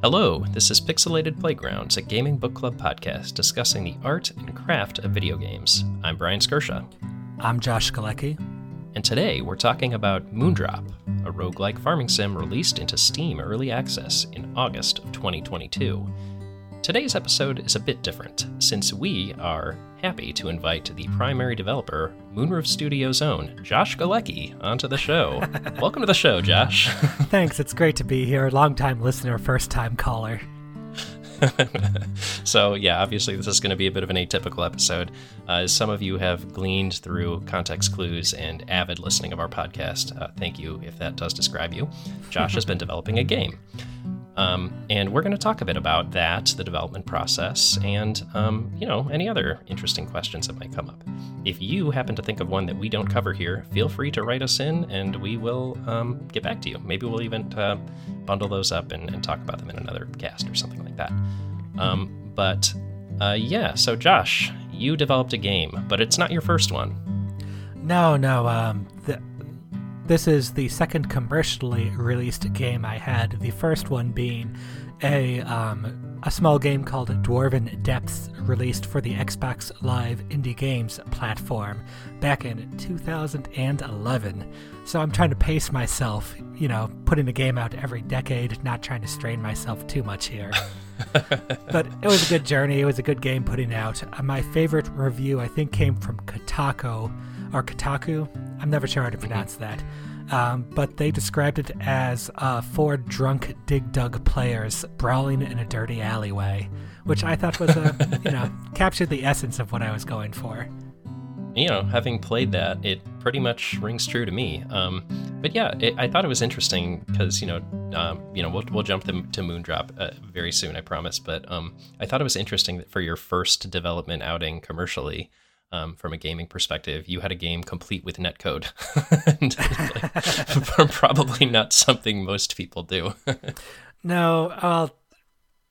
Hello, this is Pixelated Playgrounds, a gaming book club podcast discussing the art and craft of video games. I'm Brian Skirsha. I'm Josh Galecki. And today we're talking about Moondrop, a roguelike farming sim released into Steam Early Access in August of 2022. Today's episode is a bit different, since we are happy to invite the primary developer, Moonroof Studios' own Josh Galecki, onto the show. Welcome to the show, Josh. Thanks, it's great to be here. Long-time listener, first time caller. so, yeah, obviously, this is going to be a bit of an atypical episode. Uh, as some of you have gleaned through context clues and avid listening of our podcast, uh, thank you if that does describe you. Josh has been developing a game. Um, and we're going to talk a bit about that, the development process, and um, you know any other interesting questions that might come up. If you happen to think of one that we don't cover here, feel free to write us in, and we will um, get back to you. Maybe we'll even uh, bundle those up and, and, talk about them in another cast or something like that. Um, but uh, yeah, so Josh, you developed a game, but it's not your first one. No, no. Um, this is the second commercially released game I had, the first one being a, um, a small game called Dwarven Depths, released for the Xbox Live Indie Games platform back in 2011. So I'm trying to pace myself, you know, putting a game out every decade, not trying to strain myself too much here. but it was a good journey. It was a good game putting out. Uh, my favorite review, I think, came from Kotaku or Kotaku. I'm never sure how to pronounce that. Um, but they described it as uh, four drunk dig dug players brawling in a dirty alleyway, which I thought was a, you know, captured the essence of what I was going for. You know, having played that, it pretty much rings true to me. Um, but yeah, it, I thought it was interesting because you know, um, you know, we'll, we'll jump to, to Moondrop uh, very soon, I promise. But um, I thought it was interesting that for your first development outing commercially, um, from a gaming perspective, you had a game complete with netcode. and, probably not something most people do. no, well,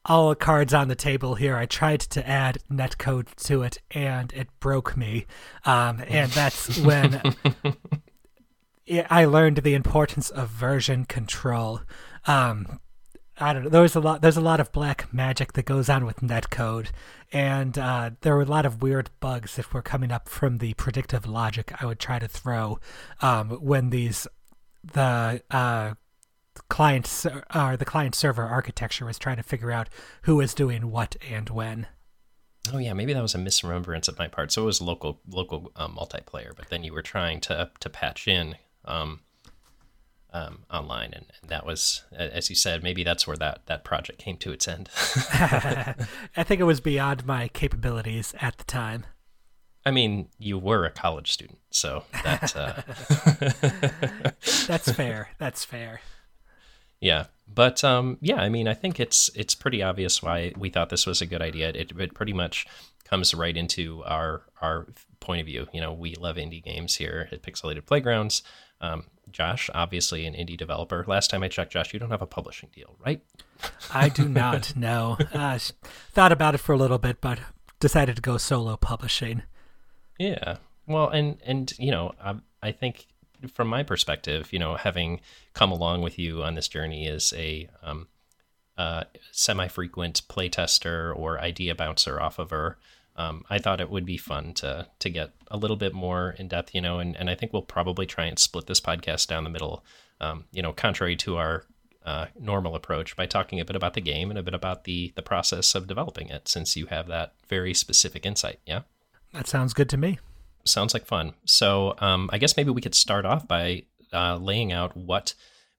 all cards on the table here. I tried to add netcode to it, and it broke me. Um, and that's when I learned the importance of version control. Um, I don't know. There's a lot. There's a lot of black magic that goes on with netcode, and uh, there were a lot of weird bugs that were coming up from the predictive logic I would try to throw um, when these the uh, client or uh, the client server architecture was trying to figure out who was doing what and when. Oh yeah, maybe that was a misremembrance of my part. So it was local local um, multiplayer, but then you were trying to to patch in. Um, um, online, and, and, that was, as you said, maybe that's where that that project came to its end. I think it was beyond my capabilities at the time. I mean, you were a college student, so that uh... that's fair. That's fair. Yeah, but um, yeah, I mean, I think it's it's pretty obvious why we thought this was a good idea. It, it pretty much comes right into our our point of view. You know, we love indie games here at Pixelated Playgrounds. Um, Josh, obviously an indie developer. Last time I checked, Josh, you don't have a publishing deal, right? I do not. No, uh, thought about it for a little bit, but decided to go solo publishing. Yeah, well, and and you know, I, I think from my perspective, you know, having come along with you on this journey as a um, uh, semi-frequent playtester or idea bouncer off of her um, I thought it would be fun to to get a little bit more in depth, you know, and, and I think we'll probably try and split this podcast down the middle, um, you know, contrary to our uh, normal approach by talking a bit about the game and a bit about the the process of developing it, since you have that very specific insight. Yeah, that sounds good to me. Sounds like fun. So um, I guess maybe we could start off by uh, laying out what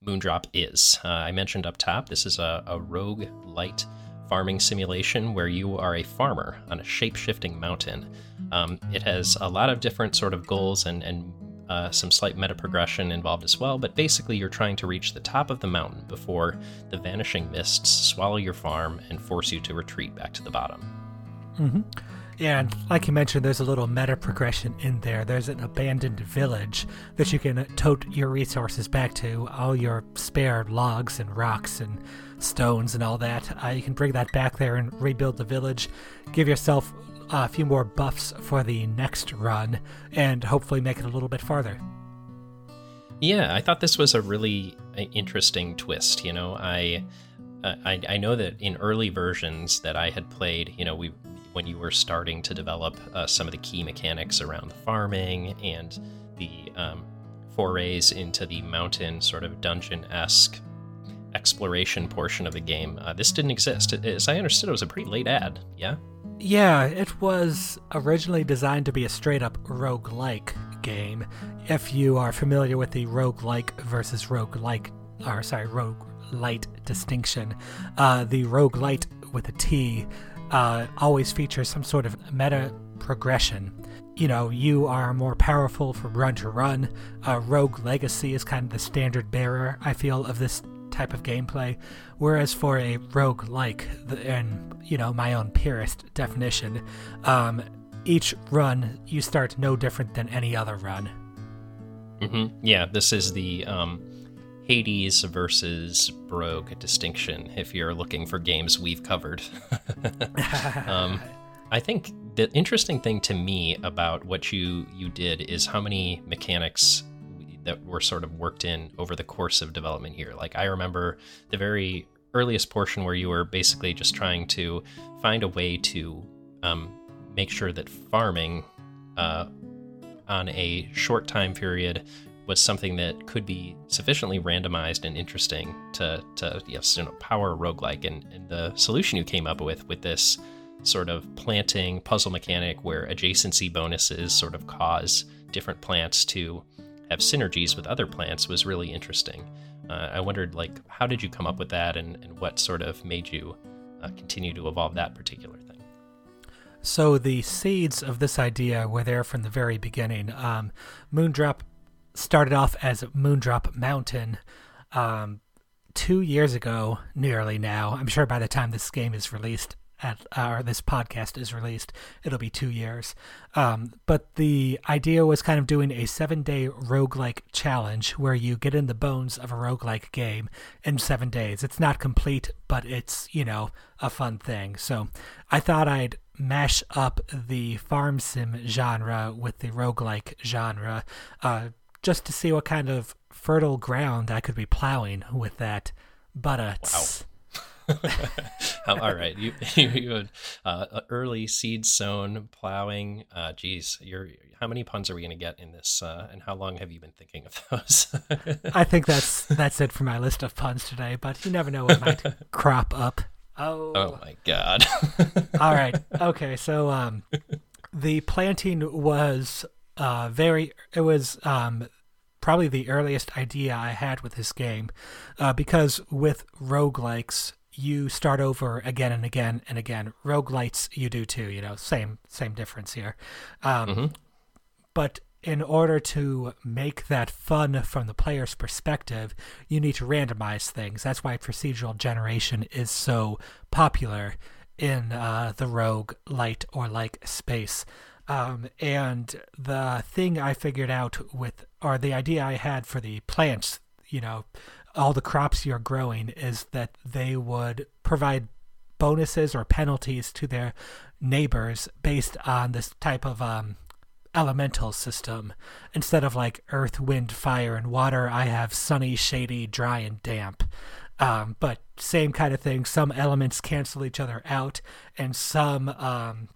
Moondrop is. Uh, I mentioned up top, this is a, a rogue light farming simulation where you are a farmer on a shape shifting mountain. Um, it has a lot of different sort of goals and, and uh, some slight meta progression involved as well, but basically you're trying to reach the top of the mountain before the vanishing mists swallow your farm and force you to retreat back to the bottom. Mm-hmm. Yeah, and like you mentioned, there's a little meta progression in there. There's an abandoned village that you can tote your resources back to, all your spare logs and rocks and stones and all that. Uh, you can bring that back there and rebuild the village, give yourself a few more buffs for the next run, and hopefully make it a little bit farther. Yeah, I thought this was a really uh, interesting twist. You know, I uh, I, I know that in early versions that I had played, you know, we when you were starting to develop uh, some of the key mechanics around the farming and the um, forays into the mountain sort of dungeon esque exploration portion of the game, uh, this didn't exist. As I understood, it was a pretty late ad. Yeah. Yeah, it was originally designed to be a straight up rogue-like game. If you are familiar with the rogue-like versus rogue-like, or sorry, rogue light distinction, uh, the rogue-lite with a T uh, always features some sort of meta progression. You know, you are more powerful from run to run. Uh, rogue Legacy is kind of the standard bearer, I feel, of this type of gameplay. Whereas for a rogue like, and you know, my own purist definition, um, each run you start no different than any other run. Mm-hmm. Yeah, this is the um, Hades versus Brogue distinction if you're looking for games we've covered. um, I think the interesting thing to me about what you you did is how many mechanics that were sort of worked in over the course of development here. Like I remember the very earliest portion where you were basically just trying to find a way to um, make sure that farming uh, on a short time period was something that could be sufficiently randomized and interesting to, to yes, you know, power roguelike. And, and the solution you came up with with this sort of planting puzzle mechanic where adjacency bonuses sort of cause different plants to have synergies with other plants was really interesting. Uh, I wondered, like, how did you come up with that, and, and what sort of made you uh, continue to evolve that particular thing? So the seeds of this idea were there from the very beginning. Um, Moondrop started off as Moondrop Mountain um, two years ago, nearly now. I'm sure by the time this game is released, at, or this podcast is released, it'll be two years. Um, but the idea was kind of doing a seven day roguelike challenge where you get in the bones of a roguelike game in seven days. It's not complete, but it's, you know, a fun thing. So I thought I'd mash up the farm sim genre with the roguelike genre uh, just to see what kind of fertile ground I could be plowing with that. But uh, wow. All right, you you had uh, early seed sown plowing. Uh, geez, you're how many puns are we going to get in this? Uh, and how long have you been thinking of those? I think that's that's it for my list of puns today. But you never know what might crop up. Oh, oh my god! All right, okay. So um, the planting was uh very. It was um probably the earliest idea I had with this game, uh, because with roguelikes, you start over again and again and again. Roguelites, you do too, you know, same same difference here. Um, mm-hmm. But in order to make that fun from the player's perspective, you need to randomize things. That's why procedural generation is so popular in uh, the rogue light or like space. Um, and the thing I figured out with, or the idea I had for the plants, you know, all the crops you're growing is that they would provide bonuses or penalties to their neighbors based on this type of um, elemental system. Instead of like earth, wind, fire, and water, I have sunny, shady, dry, and damp. Um, but same kind of thing. Some elements cancel each other out, and some um,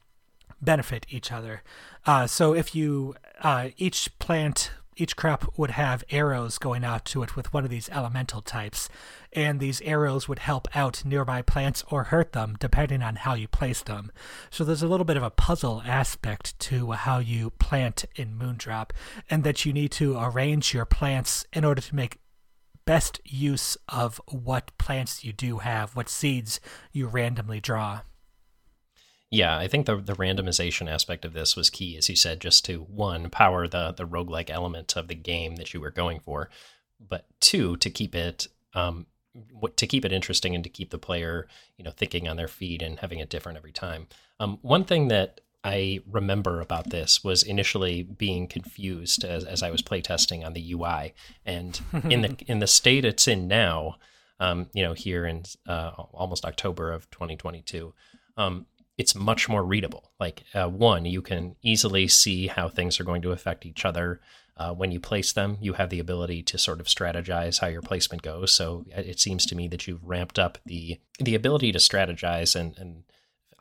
benefit each other. Uh, so if you uh, each plant each crop would have arrows going out to it with one of these elemental types, and these arrows would help out nearby plants or hurt them depending on how you place them. So there's a little bit of a puzzle aspect to how you plant in Moondrop, and that you need to arrange your plants in order to make best use of what plants you do have, what seeds you randomly draw. Yeah, I think the the randomization aspect of this was key, as you said, just to one power the the roguelike element of the game that you were going for, but two to keep it um, to keep it interesting and to keep the player you know thinking on their feet and having it different every time. Um, one thing that I remember about this was initially being confused as, as I was playtesting on the UI, and in the in the state it's in now, um, you know, here in uh, almost October of 2022. Um, it's much more readable. Like uh, one, you can easily see how things are going to affect each other. Uh, when you place them, you have the ability to sort of strategize how your placement goes. So uh, it seems to me that you've ramped up the the ability to strategize and, and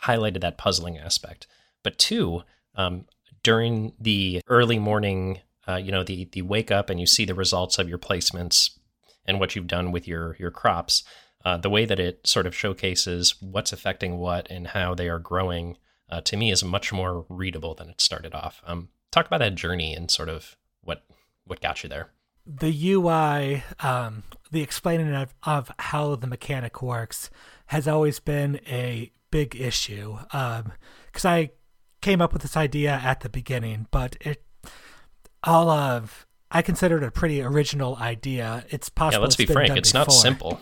highlighted that puzzling aspect. But two, um, during the early morning, uh, you know, the the wake up and you see the results of your placements and what you've done with your your crops. Uh, the way that it sort of showcases what's affecting what and how they are growing uh, to me is much more readable than it started off. Um, talk about that journey and sort of what what got you there. The UI, um, the explaining of, of how the mechanic works, has always been a big issue. Because um, I came up with this idea at the beginning, but it all of I considered it a pretty original idea. It's possible. Yeah, let's be frank. It's before. not simple.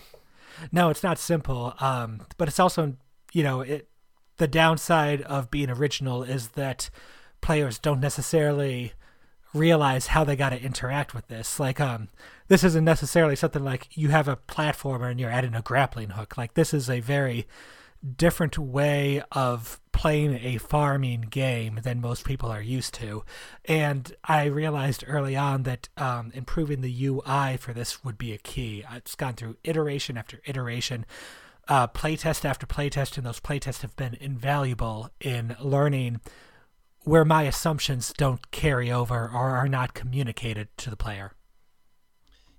No, it's not simple. Um, but it's also, you know, it. The downside of being original is that players don't necessarily realize how they got to interact with this. Like, um, this isn't necessarily something like you have a platformer and you're adding a grappling hook. Like, this is a very different way of playing a farming game than most people are used to. And I realized early on that um, improving the UI for this would be a key. It's gone through iteration after iteration. Uh, playtest after playtest, and those playtests have been invaluable in learning where my assumptions don't carry over or are not communicated to the player.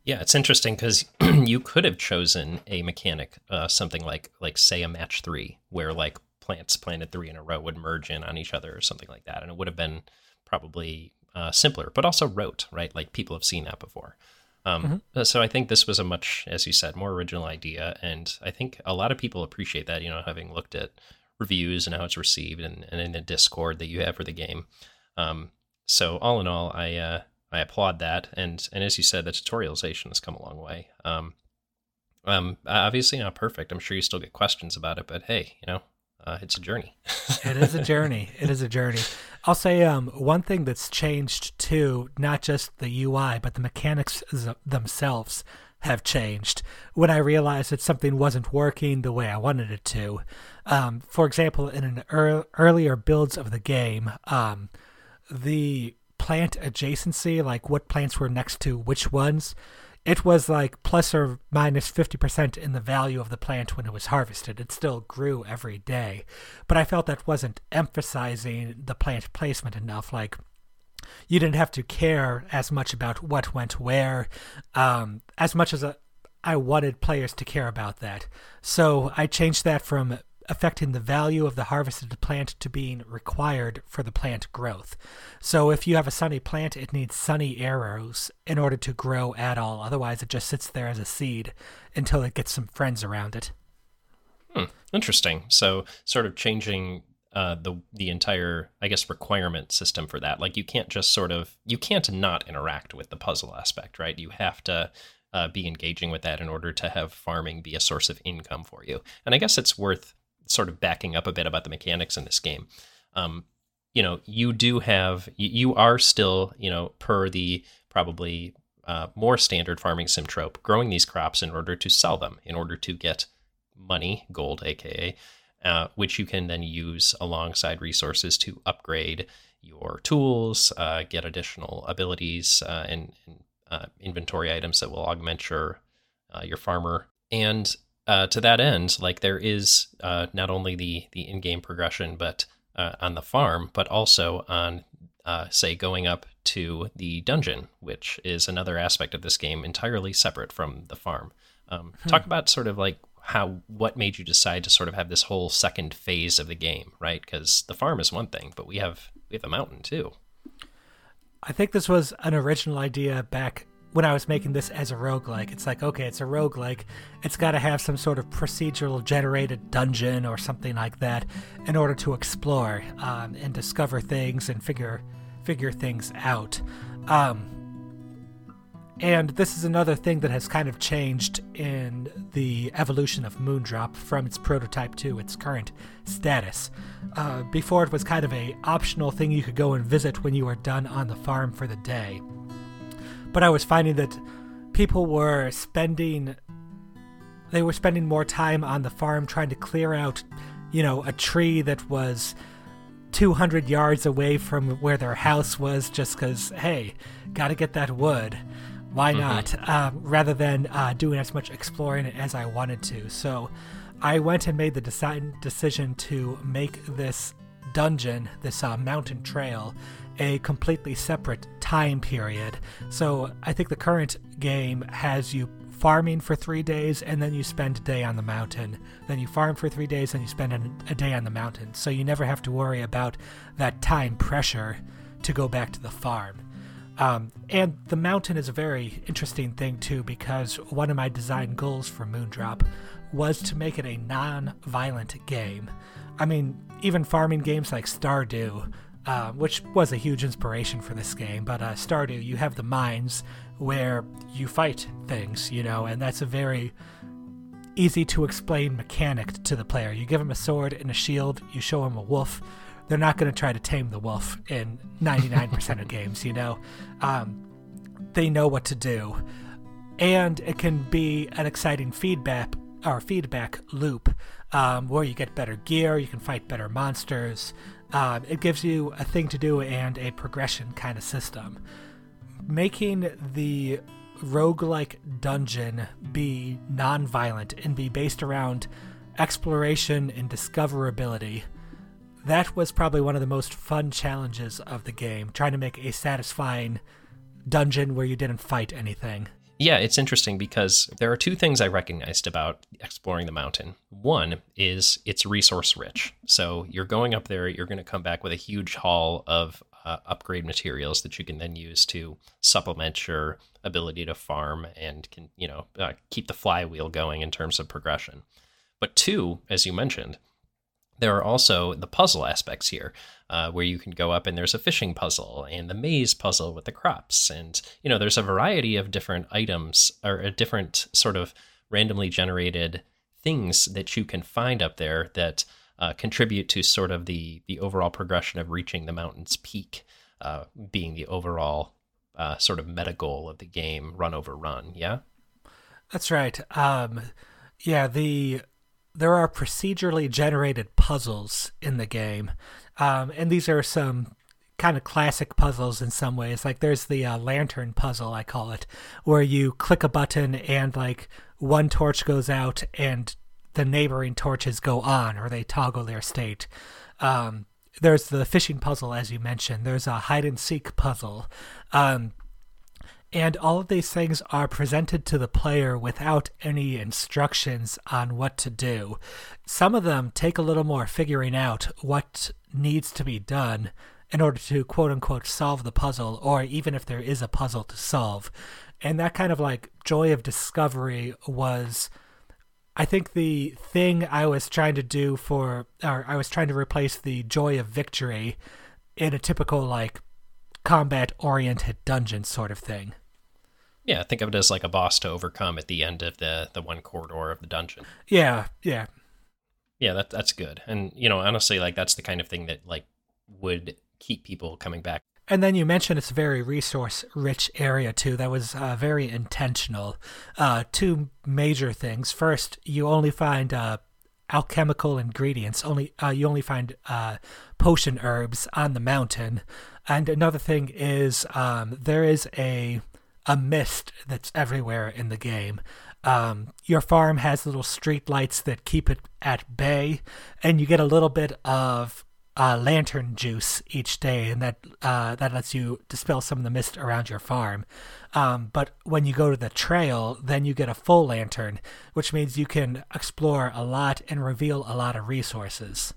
Yeah, it's interesting because you could have chosen a mechanic, uh, something like like say a match three, where like plants planted three in a row would merge in on each other or something like that, and it would have been probably uh, simpler, but also rote, right? Like people have seen that before. Um, mm-hmm. So I think this was a much, as you said, more original idea, and I think a lot of people appreciate that. You know, having looked at reviews and how it's received, and, and in the Discord that you have for the game. Um, so all in all, I uh, I applaud that. And and as you said, the tutorialization has come a long way. Um, um, obviously not perfect. I'm sure you still get questions about it, but hey, you know, uh, it's a journey. it is a journey. It is a journey. I'll say um, one thing that's changed too, not just the UI, but the mechanics themselves have changed when I realized that something wasn't working the way I wanted it to. Um, for example, in an er- earlier builds of the game, um, the plant adjacency, like what plants were next to which ones, it was like plus or minus 50% in the value of the plant when it was harvested. It still grew every day. But I felt that wasn't emphasizing the plant placement enough. Like, you didn't have to care as much about what went where, um, as much as a, I wanted players to care about that. So I changed that from affecting the value of the harvested plant to being required for the plant growth. So if you have a sunny plant, it needs sunny arrows in order to grow at all. Otherwise, it just sits there as a seed until it gets some friends around it. Hmm, interesting. So, sort of changing uh, the the entire, I guess, requirement system for that. Like, you can't just sort of you can't not interact with the puzzle aspect, right? You have to uh, be engaging with that in order to have farming be a source of income for you. And I guess it's worth sort of backing up a bit about the mechanics in this game. Um, you know, you do have, you are still, you know, per the probably uh, more standard farming sim trope, growing these crops in order to sell them, in order to get money, gold, aka, uh, which you can then use alongside resources to upgrade your tools, uh, get additional abilities uh, and, and uh, inventory items that will augment your uh, your farmer. And uh, to that end, like there is uh, not only the the in-game progression, but uh, on the farm, but also on uh, say going up to the dungeon, which is another aspect of this game entirely separate from the farm. Um, hmm. Talk about sort of like how what made you decide to sort of have this whole second phase of the game, right? Because the farm is one thing, but we have we have a mountain too. I think this was an original idea back when I was making this as a roguelike, it's like, okay, it's a roguelike. It's got to have some sort of procedural generated dungeon or something like that in order to explore um, and discover things and figure figure things out. Um, and this is another thing that has kind of changed in the evolution of Moondrop from its prototype to its current status. Uh, before, it was kind of a optional thing you could go and visit when you were done on the farm for the day but I was finding that people were spending they were spending more time on the farm trying to clear out, you know, a tree that was 200 yards away from where their house was just because, hey, gotta get that wood. Why Mhm. not? Um, rather than uh, doing as much exploring as I wanted to. So I went and made the deci- decision to make this dungeon, this uh, mountain trail, a completely separate time period. So I think the current game has you farming for three days and then you spend a day on the mountain. Then you farm for three days and you spend an, a day on the mountain. So you never have to worry about that time pressure to go back to the farm. Um, and the mountain is a very interesting thing too because one of my design goals for Moondrop was to make it a non violent game. I mean, even farming games like Stardew, uh, which was a huge inspiration for this game, but uh, Stardew, you have the mines where you fight things, you know, and that's a very easy to explain mechanic to the player. You give them a sword and a shield, you show them a wolf. They're not going to try to tame the wolf in 99% of games, you know. Um, they know what to do. And it can be an exciting feedback or feedback loop um, where you get better gear, you can fight better monsters. Um, it gives you a thing to do and a progression kind of system. Making the roguelike dungeon be non-violent and be based around exploration and discoverability that was probably one of the most fun challenges of the game trying to make a satisfying dungeon where you didn't fight anything Yeah, it's interesting because there are two things I recognized about exploring the mountain. One is it's resource rich. So you're going up there, you're going to come back with a huge haul of uh, upgrade materials that you can then use to supplement your ability to farm and can, you know, uh, keep the flywheel going in terms of progression. But two, as you mentioned, there are also the puzzle aspects here, uh, where you can go up and there's a fishing puzzle and the maze puzzle with the crops, and you know there's a variety of different items or a different sort of randomly generated things that you can find up there that uh, contribute to sort of the the overall progression of reaching the mountain's peak, uh, being the overall uh, sort of meta goal of the game, run over run. Yeah. That's right. Um, yeah, the there are procedurally generated puzzles in the game, um, and these are some kind of classic puzzles in some ways. Like there's the uh, lantern puzzle, I call it, where you click a button and like one torch goes out and the neighboring torches go on, or they toggle their state. Um, there's the fishing puzzle, as you mentioned. There's a hide and seek puzzle. Um, and all of these things are presented to the player without any instructions on what to do. Some of them take a little more figuring out what needs to be done in order to quote unquote solve the puzzle, or even if there is a puzzle to solve. And that kind of like joy of discovery was, I think, the thing I was trying to do for, or I was trying to replace the joy of victory in a typical like combat oriented dungeon sort of thing. Yeah, think of it as like a boss to overcome at the end of the the one corridor of the dungeon. Yeah, yeah. Yeah, that that's good. And you know, honestly, like that's the kind of thing that like would keep people coming back. And then you mentioned it's a very resource rich area too. That was uh, very intentional. Uh, two major things. First, you only find uh, alchemical ingredients. Only uh, you only find uh, potion herbs on the mountain. And another thing is um, there is a a mist that's everywhere in the game. Um, your farm has little street lights that keep it at bay, and you get a little bit of uh, lantern juice each day, and that uh, that lets you dispel some of the mist around your farm. Um, but when you go to the trail, then you get a full lantern, which means you can explore a lot and reveal a lot of resources.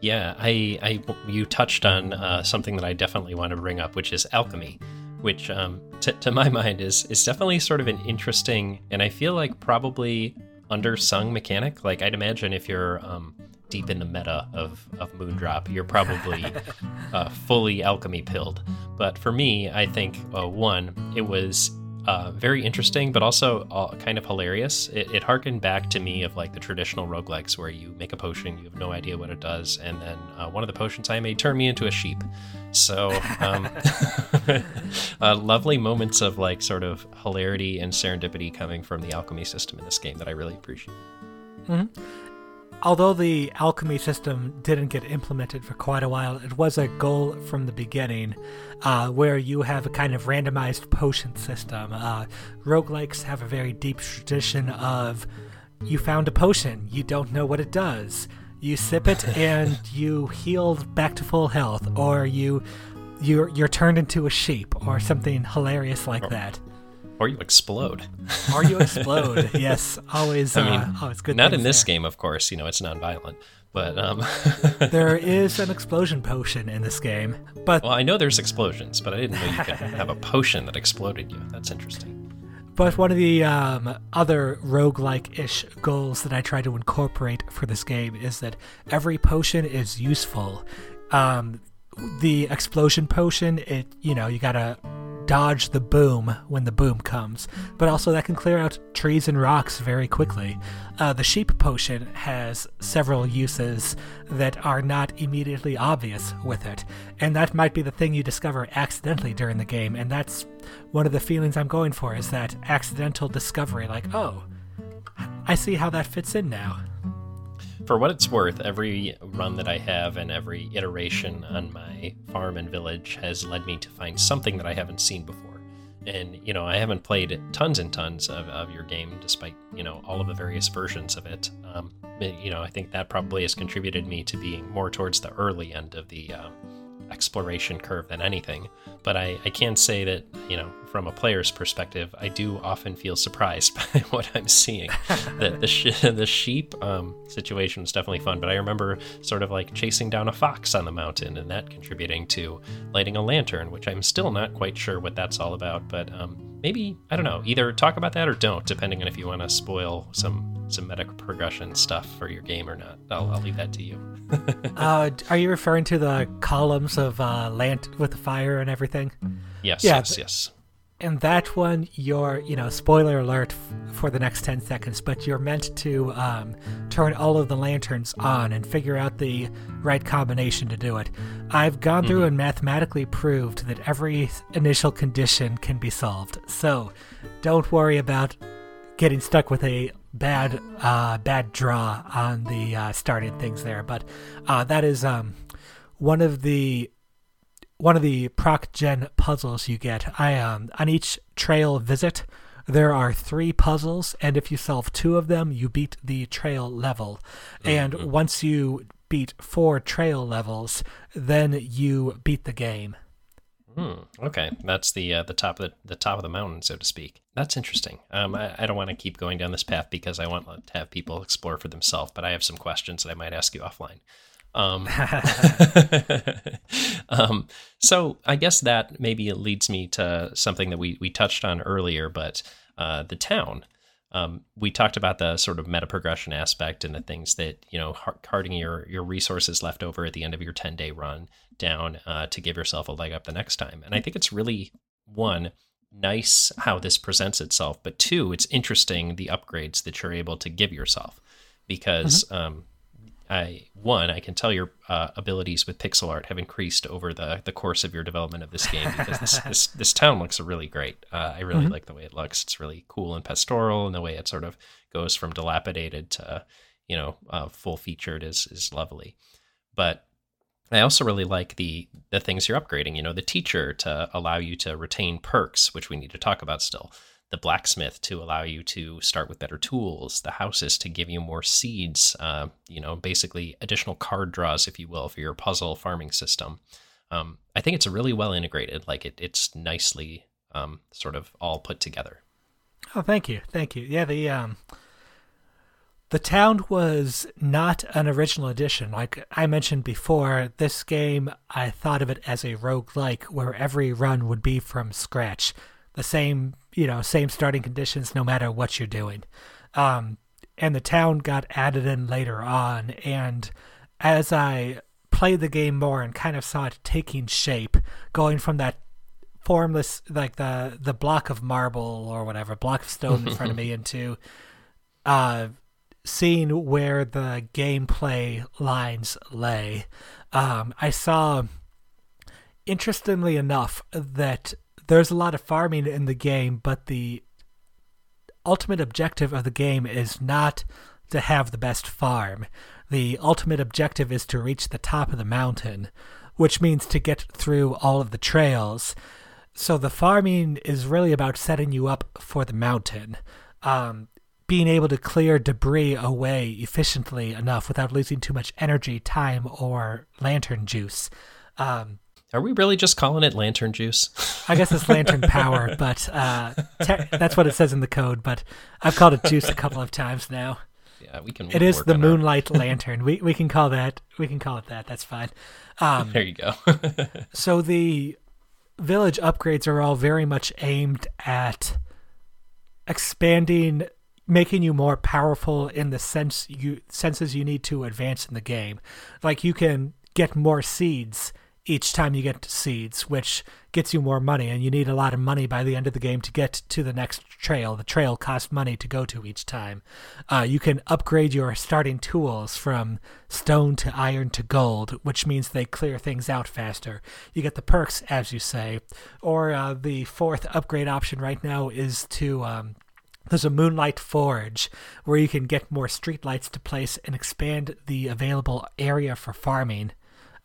Yeah, I, I you touched on uh, something that I definitely want to bring up, which is alchemy, which um, t- to my mind is is definitely sort of an interesting and I feel like probably undersung mechanic. Like I'd imagine if you're um, deep in the meta of of Moondrop, you're probably uh, fully alchemy pilled. But for me, I think uh, one, it was uh, very interesting, but also uh, kind of hilarious. It, it harkened back to me of like the traditional roguelikes where you make a potion, you have no idea what it does, and then uh, one of the potions I made turned me into a sheep. So, um, uh, lovely moments of like sort of hilarity and serendipity coming from the alchemy system in this game that I really appreciate. hmm although the alchemy system didn't get implemented for quite a while, it was a goal from the beginning uh, where you have a kind of randomized potion system. Uh, roguelikes have a very deep tradition of you found a potion, you don't know what it does. You sip it and you heal back to full health, or you you're you're turned into a sheep, or something hilarious like that. Or you explode. Or you explode. yes, always. I mean, uh, always good. Not in this there. game, of course. You know, it's non-violent. But um, There is an explosion potion in this game, but well, I know there's explosions, but I didn't know you could have a potion that exploded you. That's interesting. But one of the um, other roguelike ish goals that I try to incorporate for this game is that every potion is useful. Um, the explosion potion, it you know, you gotta dodge the boom when the boom comes, but also that can clear out trees and rocks very quickly. Uh, the sheep potion has several uses that are not immediately obvious with it, and that might be the thing you discover accidentally during the game, and that's one of the feelings I'm going for is that accidental discovery, like, oh, I see how that fits in now. For what it's worth, every run that I have and every iteration on my farm and village has led me to find something that I haven't seen before. And, you know, I haven't played tons and tons of, of your game, despite, you know, all of the various versions of it. Um, you know, I think that probably has contributed me to being more towards the early end of the um, exploration curve than anything. But I, I can say that, you know, from a player's perspective, I do often feel surprised by what I'm seeing. the the, sh- the sheep um, situation was definitely fun, but I remember sort of like chasing down a fox on the mountain and that contributing to lighting a lantern, which I'm still not quite sure what that's all about. But um, maybe I don't know. Either talk about that or don't, depending on if you want to spoil some some meta progression stuff for your game or not. I'll, I'll leave that to you. Uh, are you referring to the columns of uh, lant with the fire and everything? yes, Yeah, yes, yes. In that one, you're, you know, spoiler alert f- for the next 10 seconds, but you're meant to um, turn all of the lanterns on and figure out the right combination to do it. I've gone through and mathematically proved that every initial condition can be solved. So don't worry about getting stuck with a bad uh, bad draw on the uh, starting things there. But uh, that is um, one of the one of the proc gen puzzles you get. I um on each trail visit there are three puzzles, and if you solve two of them, you beat the trail level. And once you beat four trail levels, then you beat the game. Hmm. Okay, that's the uh, the top of the, the top of the mountain, so to speak. That's interesting. Um, I, I don't want to keep going down this path because I want to have people explore for themselves, but I have some questions that I might ask you offline. Um, um, so I guess that maybe it leads me to something that we we touched on earlier, but uh, the town. Um, we talked about the sort of meta progression aspect and the things that you know carting your your resources left over at the end of your 10 day run down uh, to give yourself a leg up the next time and i think it's really one nice how this presents itself but two it's interesting the upgrades that you're able to give yourself because um, I one I can tell your uh, abilities with pixel art have increased over the the course of your development of this game because this this, this town looks really great. Uh, I really like the way it looks. It's really cool and pastoral, and the way it sort of goes from dilapidated to you know uh, full featured is is lovely. But I also really like the the things you're upgrading. You know, the teacher to allow you to retain perks, which we need to talk about still. The blacksmith to allow you to start with better tools. The houses to give you more seeds. Uh, you know, basically additional card draws, if you will, for your puzzle farming system. Um, I think it's a really well integrated. Like it, it's nicely um, sort of all put together. Oh, thank you, thank you. Yeah, the um, the town was not an original addition. Like I mentioned before, this game I thought of it as a roguelike where every run would be from scratch. The same, you know, same starting conditions no matter what you're doing. Um, and the town got added in later on, and as I played the game more and kind of saw it taking shape, going from that formless like the the block of marble or whatever block of stone in front of me into uh seeing where the gameplay lines lay um i saw interestingly enough that there's a lot of farming in the game but the ultimate objective of the game is not to have the best farm. The ultimate objective is to reach the top of the mountain, which means to get through all of the trails. So the farming is really about setting you up for the mountain. Um, being able to clear debris away efficiently enough without losing too much energy, time, or lantern juice. Um, Are we really just calling it lantern juice? I guess it's lantern power, but uh, te- that's what it says in the code. But I've called it juice a couple of times now. yeah, we can. It is the on our- moonlight lantern. We we can call that. We can call it that. That's fine. Um, There you go. so the village upgrades are all very much aimed at expanding making you more powerful in the sense you senses you need to advance in the game like you can get more seeds each time you get seeds which gets you more money and you need a lot of money by the end of the game to get to the next trail. The trail costs money to go to each time. Uh, you can upgrade your starting tools from stone to iron to gold which means they clear things out faster. You get the perks as you say. Or uh, the fourth upgrade option right now is to um, there's a Moonlight Forge where you can get more streetlights to place and expand the available area for farming,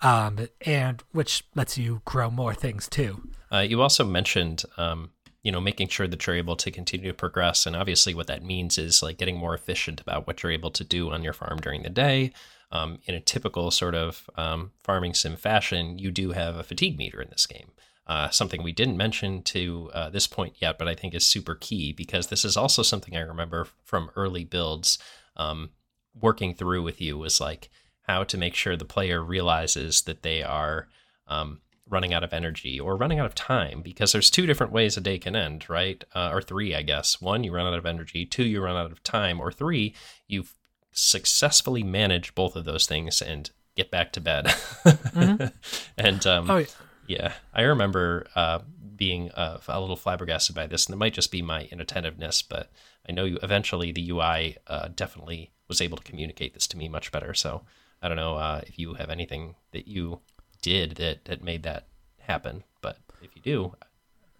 um, and which lets you grow more things too. Uh, you also mentioned, um, you know, making sure that you're able to continue to progress, and obviously, what that means is like getting more efficient about what you're able to do on your farm during the day. Um, in a typical sort of um, farming sim fashion, you do have a fatigue meter in this game. Uh, something we didn't mention to uh, this point yet, but I think is super key because this is also something I remember from early builds um, working through with you was like how to make sure the player realizes that they are um, running out of energy or running out of time because there's two different ways a day can end, right? Uh, or three, I guess. One, you run out of energy. Two, you run out of time. Or three, you've successfully managed both of those things and get back to bed. and um, Oh, yeah. yeah, I remember uh, being uh, a little flabbergasted by this, and it might just be my inattentiveness, but I know you eventually the UI uh, definitely was able to communicate this to me much better. So I don't know uh, if you have anything that you did that that made that happen, but if you do,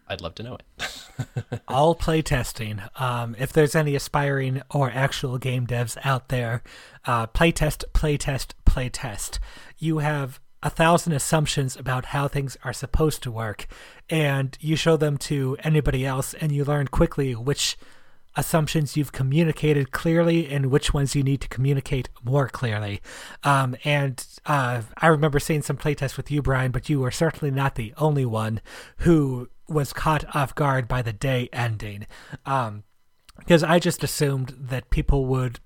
I'd love to know it. all playtesting. Um, if there's any aspiring or actual game devs out there, uh, playtest, playtest, playtest. You have a thousand assumptions about how things are supposed to work, and you show them to anybody else, and you learn quickly which assumptions you've communicated clearly and which ones you need to communicate more clearly. Um, and uh, I remember seeing some playtests with you, Brian, but you were certainly not the only one who was caught off guard by the day ending. Um, because I just assumed that people would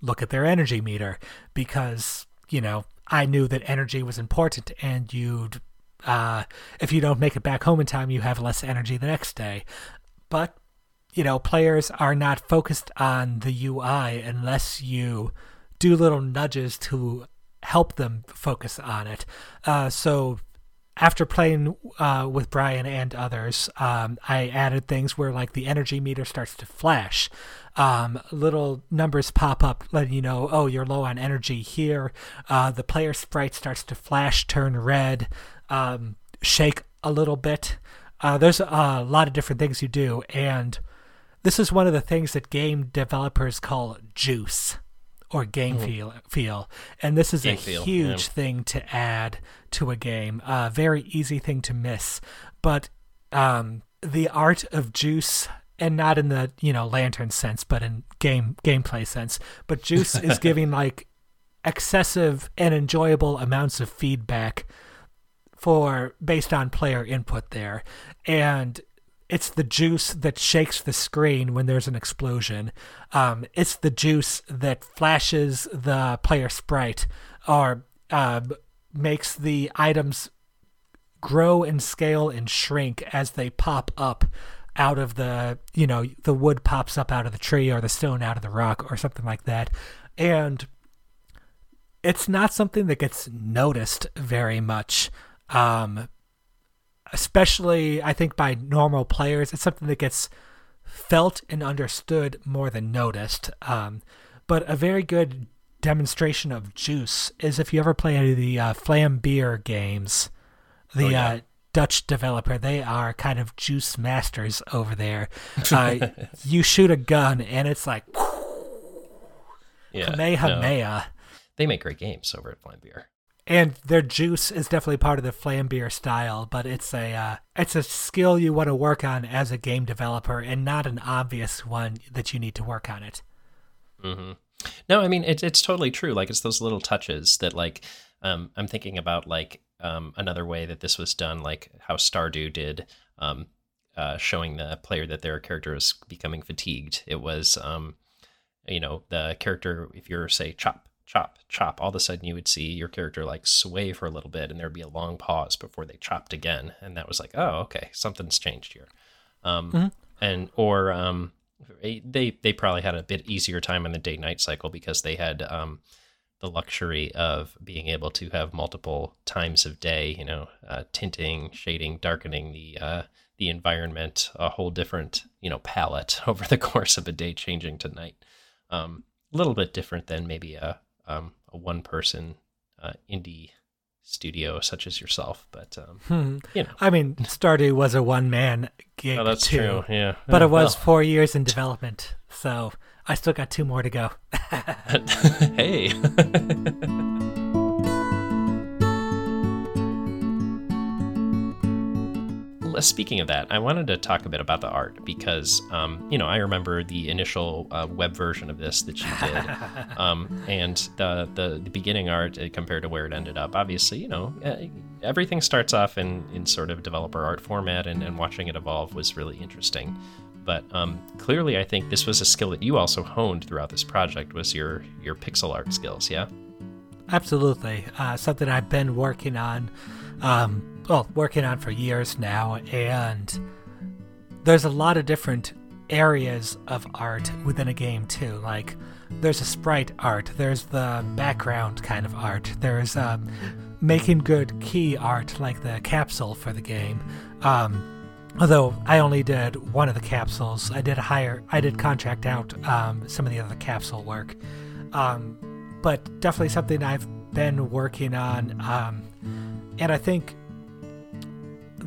look at their energy meter because, you know, I knew that energy was important and you'd, uh, if you don't make it back home in time, you have less energy the next day. But you know, players are not focused on the UI unless you do little nudges to help them focus on it. Uh, so after playing uh, with Brian and others, um, I added things where like the energy meter starts to flash. Um, little numbers pop up letting you know, oh, you're low on energy here. Uh, the player sprite starts to flash, turn red, um, shake a little bit. Uh, there's a lot of different things you do, and this is one of the things that game developers call juice or game feel feel. And this is Game a feel, huge yeah. thing to add to a game uh, very easy thing to miss. But um, the art of juice and not in the you know lantern sense but in game gameplay sense but juice is giving like excessive and enjoyable amounts of feedback for based on player input there. And it's the juice that shakes the screen when there's an explosion. Um, it's the juice that flashes the player sprite or uh, makes the items grow and scale and shrink as they pop up out of the you know the wood pops up out of the tree or the stone out of the rock or something like that. And it's not something that gets noticed very much. Um, especially I think by normal players. It's something that gets felt and understood more than noticed. Um, but a very good demonstration of juice is if you ever play any of the uh, Vlambeer games, the Oh, yeah. uh, Dutch developer. They are kind of juice masters over there. Uh, you shoot a gun and it's like. Yeah, Kamehameha. no. They make great games over at Vlambeer. And their juice is definitely part of the Vlambeer style, but it's a uh, it's a skill you want to work on as a game developer, and not an obvious one that you need to work on it. Mm-hmm. No, I mean it's it's totally true. Like it's those little touches that like um, I'm thinking about like um, another way that this was done, like how Stardew did, um, uh, showing the player that their character is becoming fatigued. It was, um, you know, the character if you're say chop chop, chop, all of a sudden you would see your character like sway for a little bit and there'd be a long pause before they chopped again. And that was like, oh, okay, something's changed here. Um, mm-hmm. And, or, um, they, they probably had a bit easier time in the day night cycle because they had, um, the luxury of being able to have multiple times of day, you know, uh, tinting, shading, darkening the, uh, the environment, a whole different, you know, palette over the course of a day changing to night. Um, a little bit different than maybe a, um, a one person uh, indie studio such as yourself. But um, hmm. you know, I mean, Stardew was a one man gig. Oh, that's too, true. Yeah, but it was well. four years in development, so I still got two more to go. hey. speaking of that, I wanted to talk a bit about the art because, um, you know, I remember the initial uh, web version of this that you did, um, and the, the, the beginning art uh, compared to where it ended up. Obviously, you know, uh, everything starts off in in sort of developer art format, and, and watching it evolve was really interesting. But um, clearly, I think this was a skill that you also honed throughout this project was your your pixel art skills. Yeah. Absolutely, uh, something I've been working on. Um, well, working on for years now, and there's a lot of different areas of art within a game too. Like, there's a sprite art, there's the background kind of art, there's um, making good key art, like the capsule for the game. Um, although I only did one of the capsules, I did hire, I did contract out um, some of the other capsule work. Um, but definitely something I've been working on, um, and I think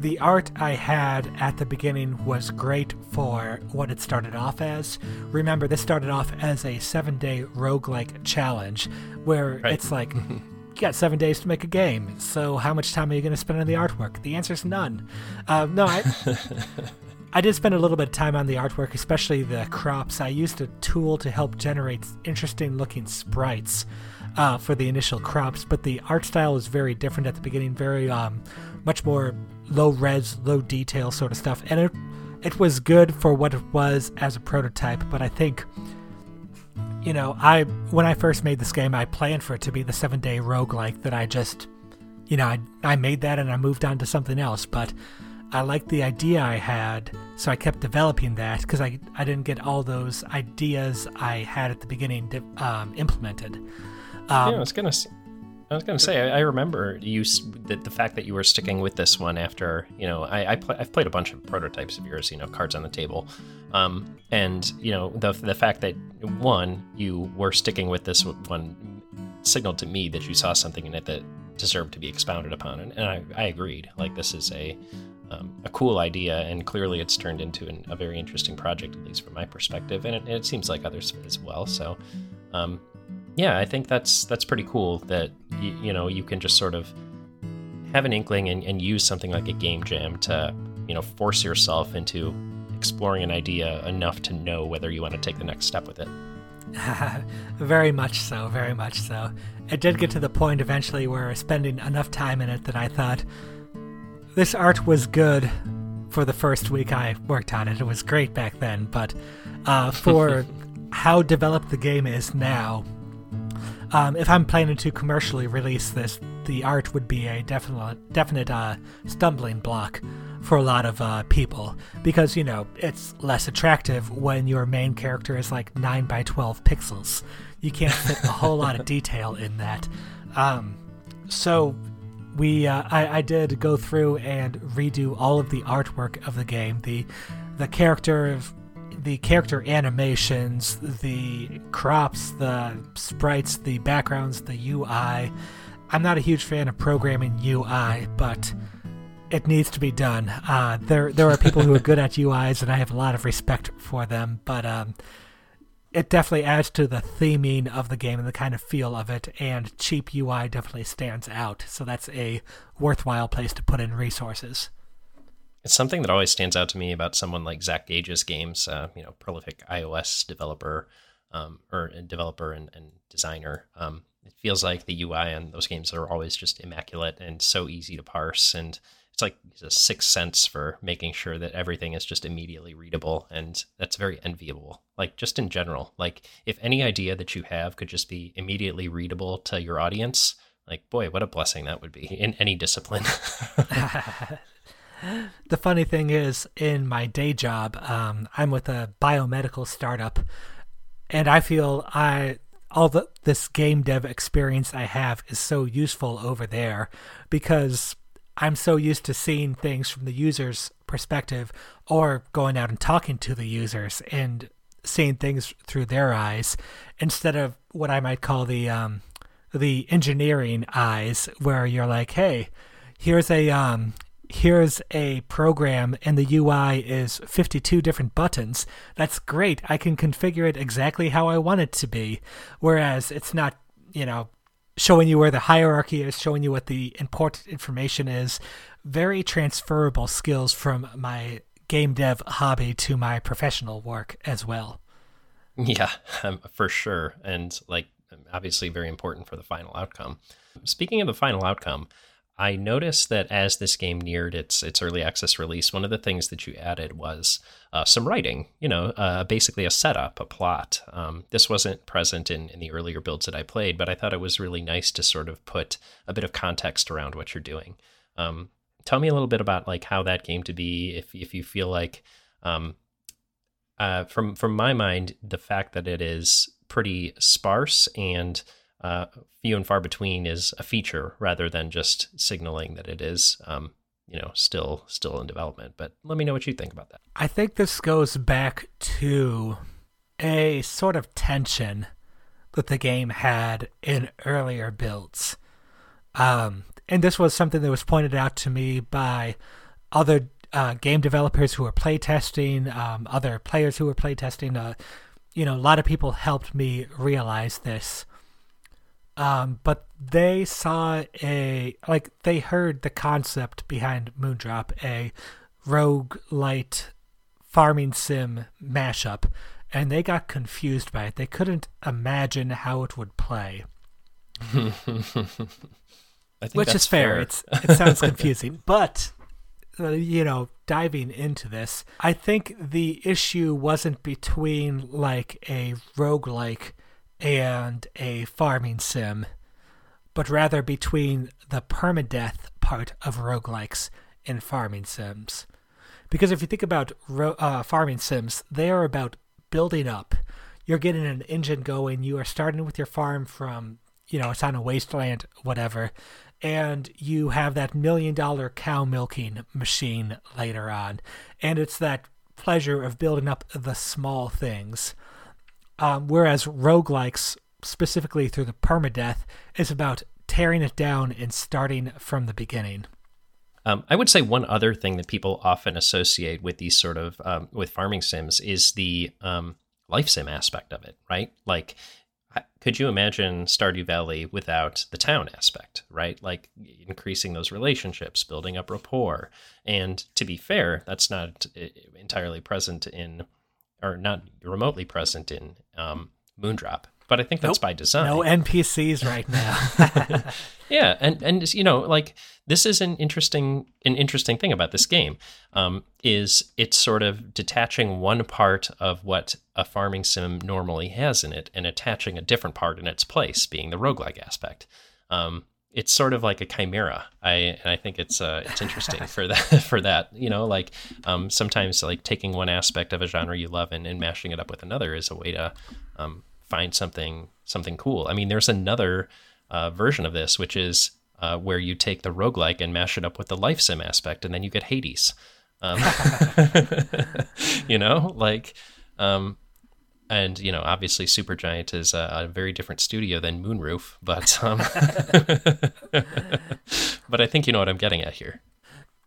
the art I had at the beginning was great for what it started off as. Remember, this started off as a seven day roguelike challenge where right. it's like, you got seven days to make a game, so how much time are you going to spend on the artwork? The answer is none. Uh, no, I. I did spend a little bit of time on the artwork, especially the crops. I used a tool to help generate interesting looking sprites uh, for the initial crops, but the art style was very different at the beginning, very um, much more low res, low detail sort of stuff. And it it was good for what it was as a prototype, but I think you know, I when I first made this game, I planned for it to be the 7-day roguelike that I just you know, I I made that and I moved on to something else, but I liked the idea I had, so I kept developing that because I, I didn't get all those ideas I had at the beginning um, implemented. Um, yeah, I was gonna I was going to say, I, remember you the, the fact that you were sticking with this one after, you know, I, I play, I've played a bunch of prototypes of yours, you know, cards on the table, um, and you know the the fact that one you were sticking with this one signaled to me that you saw something in it that deserved to be expounded upon, and, and I, I agreed. Like this is a um, a cool idea, and clearly it's turned into an, a very interesting project, at least from my perspective, and it, it seems like others as well. So. Um, yeah, I think that's that's pretty cool that you, you know you can just sort of have an inkling and, and use something like a game jam to you know force yourself into exploring an idea enough to know whether you want to take the next step with it. very much so, very much so. It did get to the point eventually where spending enough time in it that I thought this art was good for the first week I worked on it. It was great back then, but uh, for how developed the game is now, um, if I'm planning to commercially release this, the art would be a definite definite uh, stumbling block for a lot of uh, people because you know it's less attractive when your main character is like nine by twelve pixels. You can't fit a whole lot of detail in that. Um, so we uh, I, I did go through and redo all of the artwork of the game. The the character the character animations, the crops, the sprites, the backgrounds, the UI. I'm not a huge fan of programming UI, but it needs to be done. Uh, there, there are people who are good at UIs, and I have a lot of respect for them. But um, it definitely adds to the theming of the game and the kind of feel of it, and cheap UI definitely stands out. So that's a worthwhile place to put in resources. It's something that always stands out to me about someone like Zach Gage's games, uh, you know, prolific iOS developer um, or developer and, and designer. Um, it feels like the UI on those games are always just immaculate and so easy to parse and it's like a sixth sense for making sure that everything is just immediately readable and that's very enviable like just in general like if any idea that you have could just be immediately readable to your audience like boy what a blessing that would be in any discipline the funny thing is in my day job um, i'm with a biomedical startup and i feel i all the this game dev experience i have is so useful over there because I'm so used to seeing things from the user's perspective or going out and talking to the users and seeing things through their eyes instead of what I might call the um, the engineering eyes where you're like, hey, here's a um, here's a program and the UI is 52 different buttons. That's great. I can configure it exactly how I want it to be. Whereas it's not, you know, showing you where the hierarchy is, showing you what the important information is. Very transferable skills from my game dev hobby to my professional work as well. Yeah, um, for sure. And like, obviously, very important for the final outcome. Speaking of the final outcome, I noticed that as this game neared its its early access release, one of the things that you added was uh, some writing. You know, uh, basically a setup, a plot. Um, this wasn't present in in the earlier builds that I played, but I thought it was really nice to sort of put a bit of context around what you're doing. Um, tell me a little bit about like how that came to be. If if you feel like, um, uh, from from my mind, the fact that it is pretty sparse and uh, few and far between is a feature rather than just signaling that it is, um, you know, still still in development. But let me know what you think about that. I think this goes back to a sort of tension that the game had in earlier builds. Um, and this was something that was pointed out to me by other uh, game developers who were playtesting, um, other players who were playtesting. Uh, you know, a lot of people helped me realize this. Um, but they saw a like they heard the concept behind Moondrop, a rogue light farming sim mashup, and they got confused by it. They couldn't imagine how it would play. Which is fair. fair. It's it sounds confusing, but uh, you know, diving into this, I think the issue wasn't between like a rogue like and a farming sim, but rather between the permadeath part of roguelikes and farming sims. Because if you think about ro- uh, farming sims, they are about building up. You're getting an engine going, you are starting with your farm from, you know, it's on a wasteland, whatever, and you have that million dollar cow milking machine later on. And it's that pleasure of building up the small things. Um, whereas roguelikes, specifically through the permadeath, is about tearing it down and starting from the beginning. Um, I would say one other thing that people often associate with these sort of um, with farming sims is the um, life sim aspect of it, right? Like, could you imagine Stardew Valley without the town aspect, right? Like increasing those relationships, building up rapport, and to be fair, that's not uh, entirely present in or not remotely present in um, Moondrop. But I think that's nope. by design. No NPCs right now. yeah, and and you know, like this is an interesting an interesting thing about this game um, is it's sort of detaching one part of what a farming sim normally has in it and attaching a different part in its place, being the roguelike aspect. Um, it's sort of like a chimera. I and I think it's uh, it's interesting for that for that. You know, like um, sometimes like taking one aspect of a genre you love and, and mashing it up with another is a way to um, find something something cool. I mean, there's another uh, version of this which is uh, where you take the roguelike and mash it up with the life sim aspect, and then you get Hades. Um, you know, like um, and you know obviously supergiant is a, a, very different studio than moonroof but um but i think you know what i'm getting at here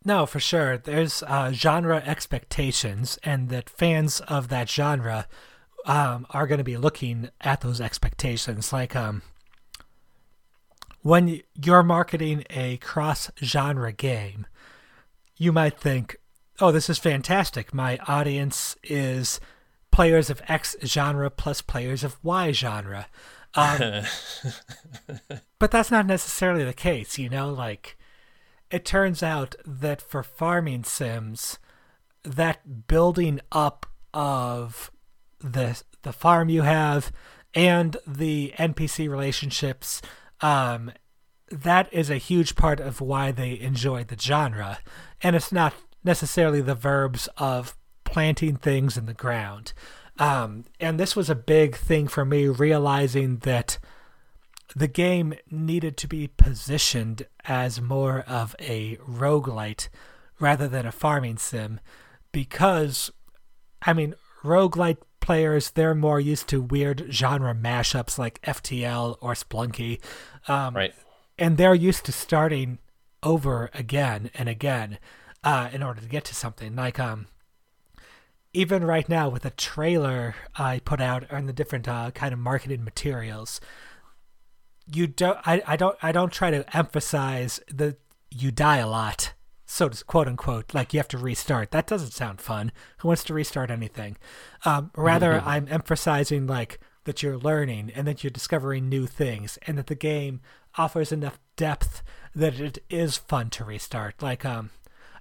no for sure there's uh, genre expectations and that fans of that genre um, are going to be looking at those expectations. Like um, when you're marketing a cross genre game, you might think, oh, this is fantastic. My audience is players of X genre plus players of Y genre. Um, but that's not necessarily the case, you know? Like, it turns out that for farming sims, that building up of the the farm you have and the NPC relationships um, that is a huge part of why they enjoy the genre and it's not necessarily the verbs of planting things in the ground um, and this was a big thing for me realizing that the game needed to be positioned as more of a roguelite rather than a farming sim because I mean roguelite players they're more used to weird genre mashups like FTL or Spelunky. Um, right. And they're used to starting over again and again uh, in order to get to something. Like um even right now with the trailer I put out and the different uh, kind of marketed materials, you don't I, I don't I don't try to emphasize that you die a lot so to quote unquote, like you have to restart. That doesn't sound fun. Who wants to restart anything? Um, rather, I'm emphasizing like that you're learning and that you're discovering new things, and that the game offers enough depth that it is fun to restart. Like, um,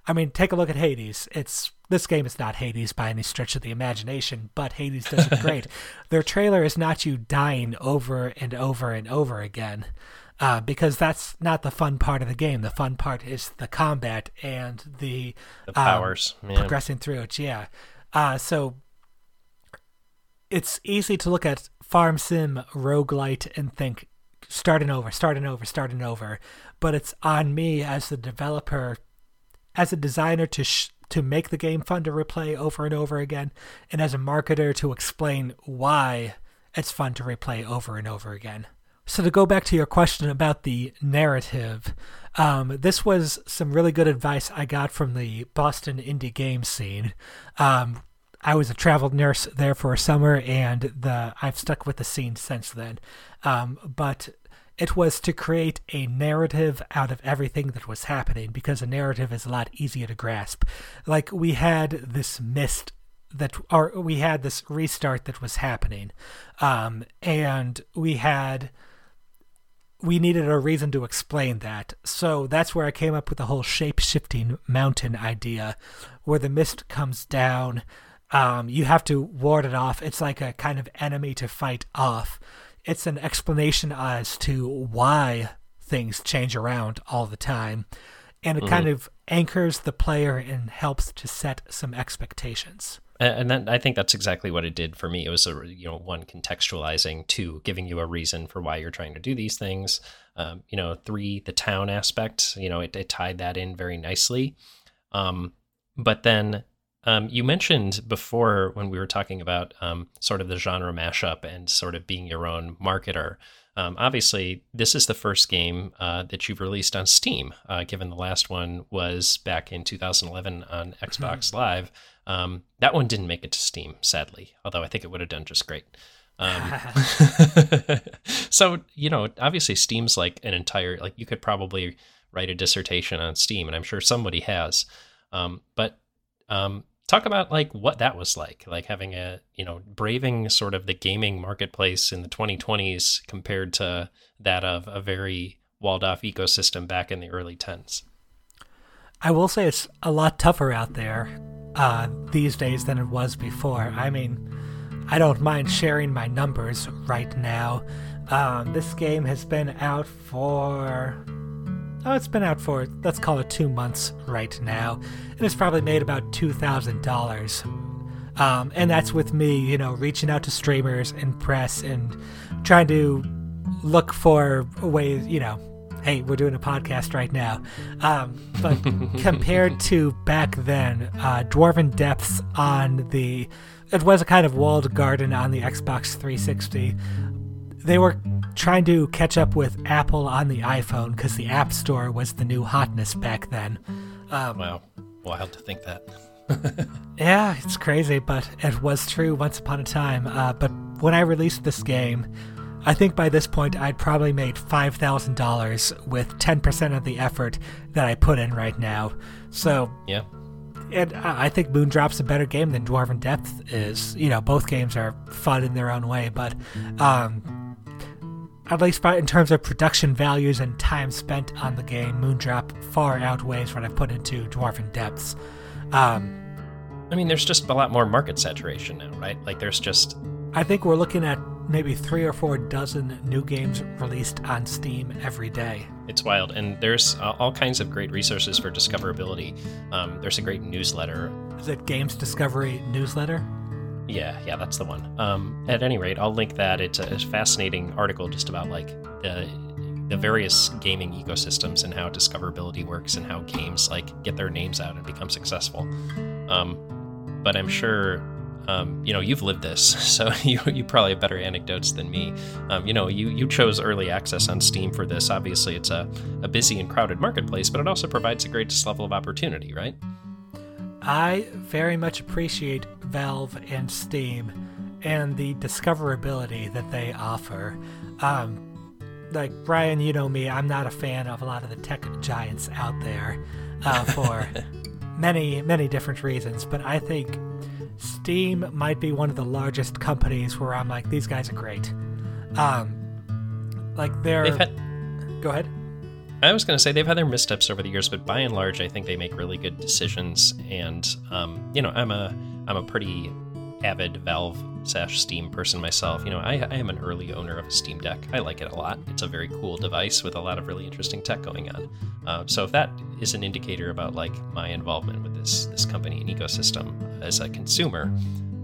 I mean, take a look at Hades. It's this game is not Hades by any stretch of the imagination, but Hades does it great. Their trailer is not you dying over and over and over again uh, because that's not the fun part of the game. The fun part is the combat and the, the powers um, yeah. progressing through it. Yeah. Uh, so it's easy to look at farm sim roguelite and think starting over, starting over, starting over. But it's on me as the developer, as a designer to sh- to make the game fun to replay over and over again, and as a marketer to explain why it's fun to replay over and over again. So to go back to your question about the narrative, um, this was some really good advice I got from the Boston indie game scene. Um, I was a travel nurse there for a summer, and the I've stuck with the scene since then. Um, but it was to create a narrative out of everything that was happening because a narrative is a lot easier to grasp. Like we had this mist that or we had this restart that was happening um, and we had we needed a reason to explain that. So that's where I came up with the whole shape shifting mountain idea, where the mist comes down. Um, you have to ward it off. It's like a kind of enemy to fight off. It's an explanation as to why things change around all the time. And it mm-hmm. kind of anchors the player and helps to set some expectations and then I think that's exactly what it did for me. It was a you know one contextualizing, two giving you a reason for why you're trying to do these things. Um, you know, three the town aspect. You know, it, it tied that in very nicely. Um, but then um, you mentioned before when we were talking about um, sort of the genre mashup and sort of being your own marketer. Um, obviously, this is the first game uh, that you've released on Steam, uh, given the last one was back in 2011 on Xbox mm-hmm. Live. Um, that one didn't make it to Steam, sadly, although I think it would have done just great. Um, so, you know, obviously, Steam's like an entire, like, you could probably write a dissertation on Steam, and I'm sure somebody has. Um, but um, talk about like what that was like, like having a, you know, braving sort of the gaming marketplace in the 2020s compared to that of a very walled off ecosystem back in the early 10s. I will say it's a lot tougher out there uh, these days than it was before. I mean, I don't mind sharing my numbers right now. Um, this game has been out for. Oh, it's been out for, let's call it two months right now. And it's probably made about $2,000. Um, and that's with me, you know, reaching out to streamers and press and trying to look for ways, you know, hey, we're doing a podcast right now. Um, but compared to back then, uh, Dwarven Depths on the it was a kind of walled garden on the Xbox 360. They were trying to catch up with Apple on the iPhone because the App Store was the new hotness back then. Um, wow, wild to think that. yeah, it's crazy, but it was true once upon a time. Uh, but when I released this game, I think by this point I'd probably made $5,000 with 10% of the effort that I put in right now. So, yeah. And I think Moondrop's a better game than Dwarven Depth is. You know, both games are fun in their own way, but um, at least in terms of production values and time spent on the game, Moondrop far outweighs what I've put into Dwarven Depths. Um, I mean, there's just a lot more market saturation now, right? Like, there's just. I think we're looking at maybe three or four dozen new games released on Steam every day. It's wild, and there's uh, all kinds of great resources for discoverability. Um, there's a great newsletter. Is it Games Discovery newsletter? Yeah, yeah, that's the one. Um, at any rate, I'll link that. It's a fascinating article just about like the the various gaming ecosystems and how discoverability works and how games like get their names out and become successful. Um, but I'm sure um, you know you've lived this so you, you probably have better anecdotes than me um, you know you, you chose early access on steam for this obviously it's a, a busy and crowded marketplace but it also provides a greatest level of opportunity right i very much appreciate valve and steam and the discoverability that they offer um, like brian you know me i'm not a fan of a lot of the tech giants out there uh, for many many different reasons but i think Steam might be one of the largest companies where I'm like, these guys are great. Um, like they're. Had... Go ahead. I was going to say they've had their missteps over the years, but by and large, I think they make really good decisions. And um, you know, I'm a I'm a pretty avid Valve slash Steam person myself. You know, I, I, am an early owner of a Steam Deck. I like it a lot. It's a very cool device with a lot of really interesting tech going on. Uh, so if that is an indicator about like my involvement with this this company and ecosystem as a consumer,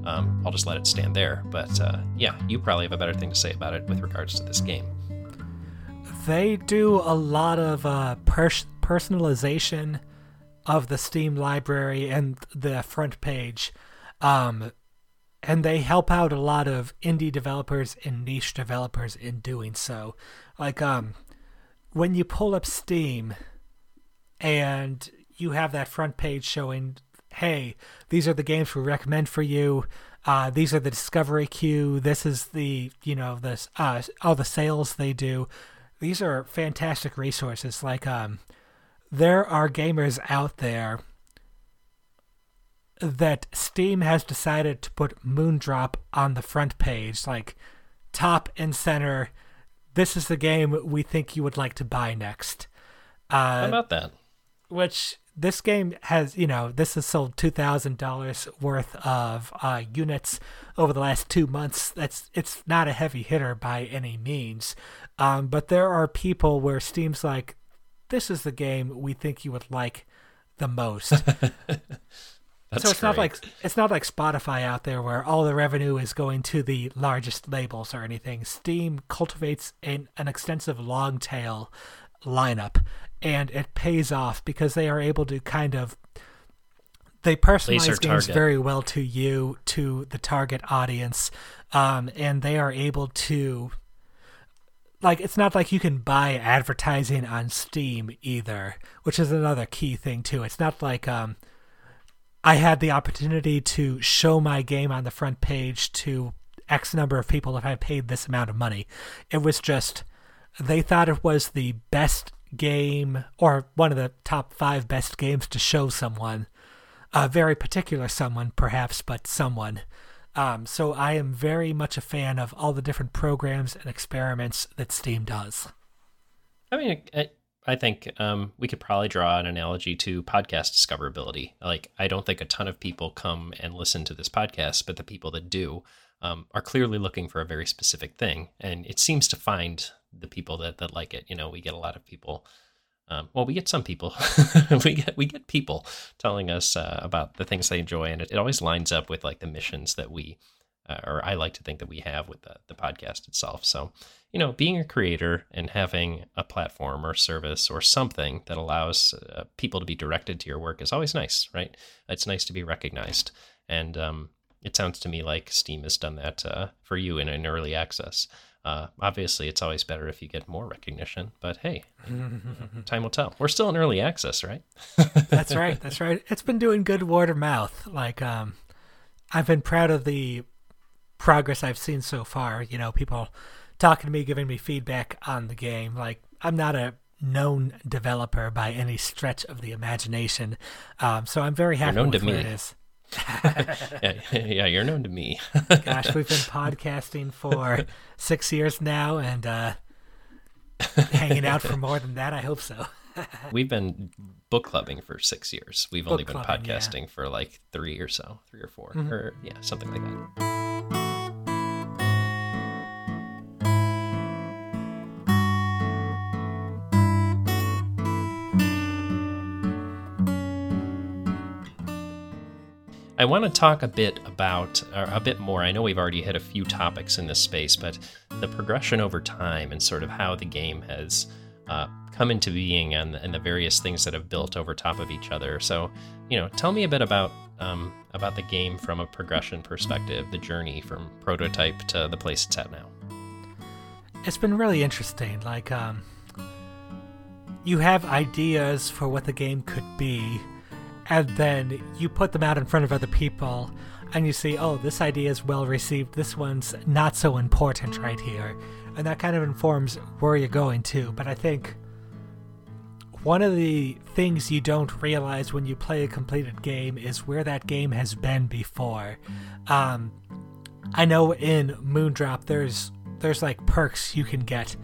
um, I'll just let it stand there. But uh, yeah, you probably have a better thing to say about it with regards to this game. They do a lot of uh, pers- personalization of the Steam library and the front page. Um, and they help out a lot of indie developers and niche developers in doing so. Like um when you pull up Steam and you have that front page showing, hey, these are the games we recommend for you. Uh, these are the discovery queue. This is the you know this uh, all the sales they do. These are fantastic resources. Like um, there are gamers out there that Steam has decided to put Moondrop on the front page, like top and center. This is the game we think you would like to buy next. Uh, How about that? Which this game has, you know, this has sold two thousand dollars worth of uh, units over the last two months. That's it's not a heavy hitter by any means, um, but there are people where Steam's like, this is the game we think you would like the most. That's so it's great. not like it's not like Spotify out there where all the revenue is going to the largest labels or anything. Steam cultivates an, an extensive long tail lineup and it pays off because they are able to kind of they personalize games very well to you, to the target audience, um, and they are able to like it's not like you can buy advertising on Steam either, which is another key thing too. It's not like um, I had the opportunity to show my game on the front page to X number of people if I paid this amount of money. It was just they thought it was the best game or one of the top five best games to show someone, a very particular someone perhaps, but someone. Um, so I am very much a fan of all the different programs and experiments that Steam does. I mean, I think um, we could probably draw an analogy to podcast discoverability. Like, I don't think a ton of people come and listen to this podcast, but the people that do um, are clearly looking for a very specific thing, and it seems to find the people that that like it. You know, we get a lot of people. Um, well, we get some people. we get we get people telling us uh, about the things they enjoy, and it, it always lines up with like the missions that we uh, or I like to think that we have with the, the podcast itself. So, you know, being a creator and having a platform or service or something that allows uh, people to be directed to your work is always nice, right? It's nice to be recognized. And um, it sounds to me like Steam has done that uh, for you in an early access. Uh, obviously, it's always better if you get more recognition, but hey, time will tell. We're still in early access, right? that's right. That's right. It's been doing good word of mouth. Like, um, I've been proud of the progress I've seen so far. You know, people talking to me, giving me feedback on the game. Like, I'm not a known developer by any stretch of the imagination, um, so I'm very happy known with to where me. it is. yeah, yeah, you're known to me. Gosh, we've been podcasting for six years now, and uh, hanging out for more than that. I hope so. We've been book clubbing for six years. We've only been clubbing, yeah. podcasting for like three or so, three or 4 or yeah, something like that. I want to talk a bit about, or a bit more. I know we've already hit a few topics in this space, but the progression over time and sort of how the game has uh, come into being and, and the various things that have built over top of each other. So, you know, tell me a bit about um, about the game from a progression perspective, the journey from prototype to the place it's at now. It's been really interesting. Like, um, you have ideas for what the game could be, and then you put them out in front of other people, and you see, oh, this idea is well received. This one's not so important right here, and that kind of informs where you're going to. But I think one of the things you don't realize when you play a completed game is where that game has been before. Um, I know in Moondrop there's there's like perks you can get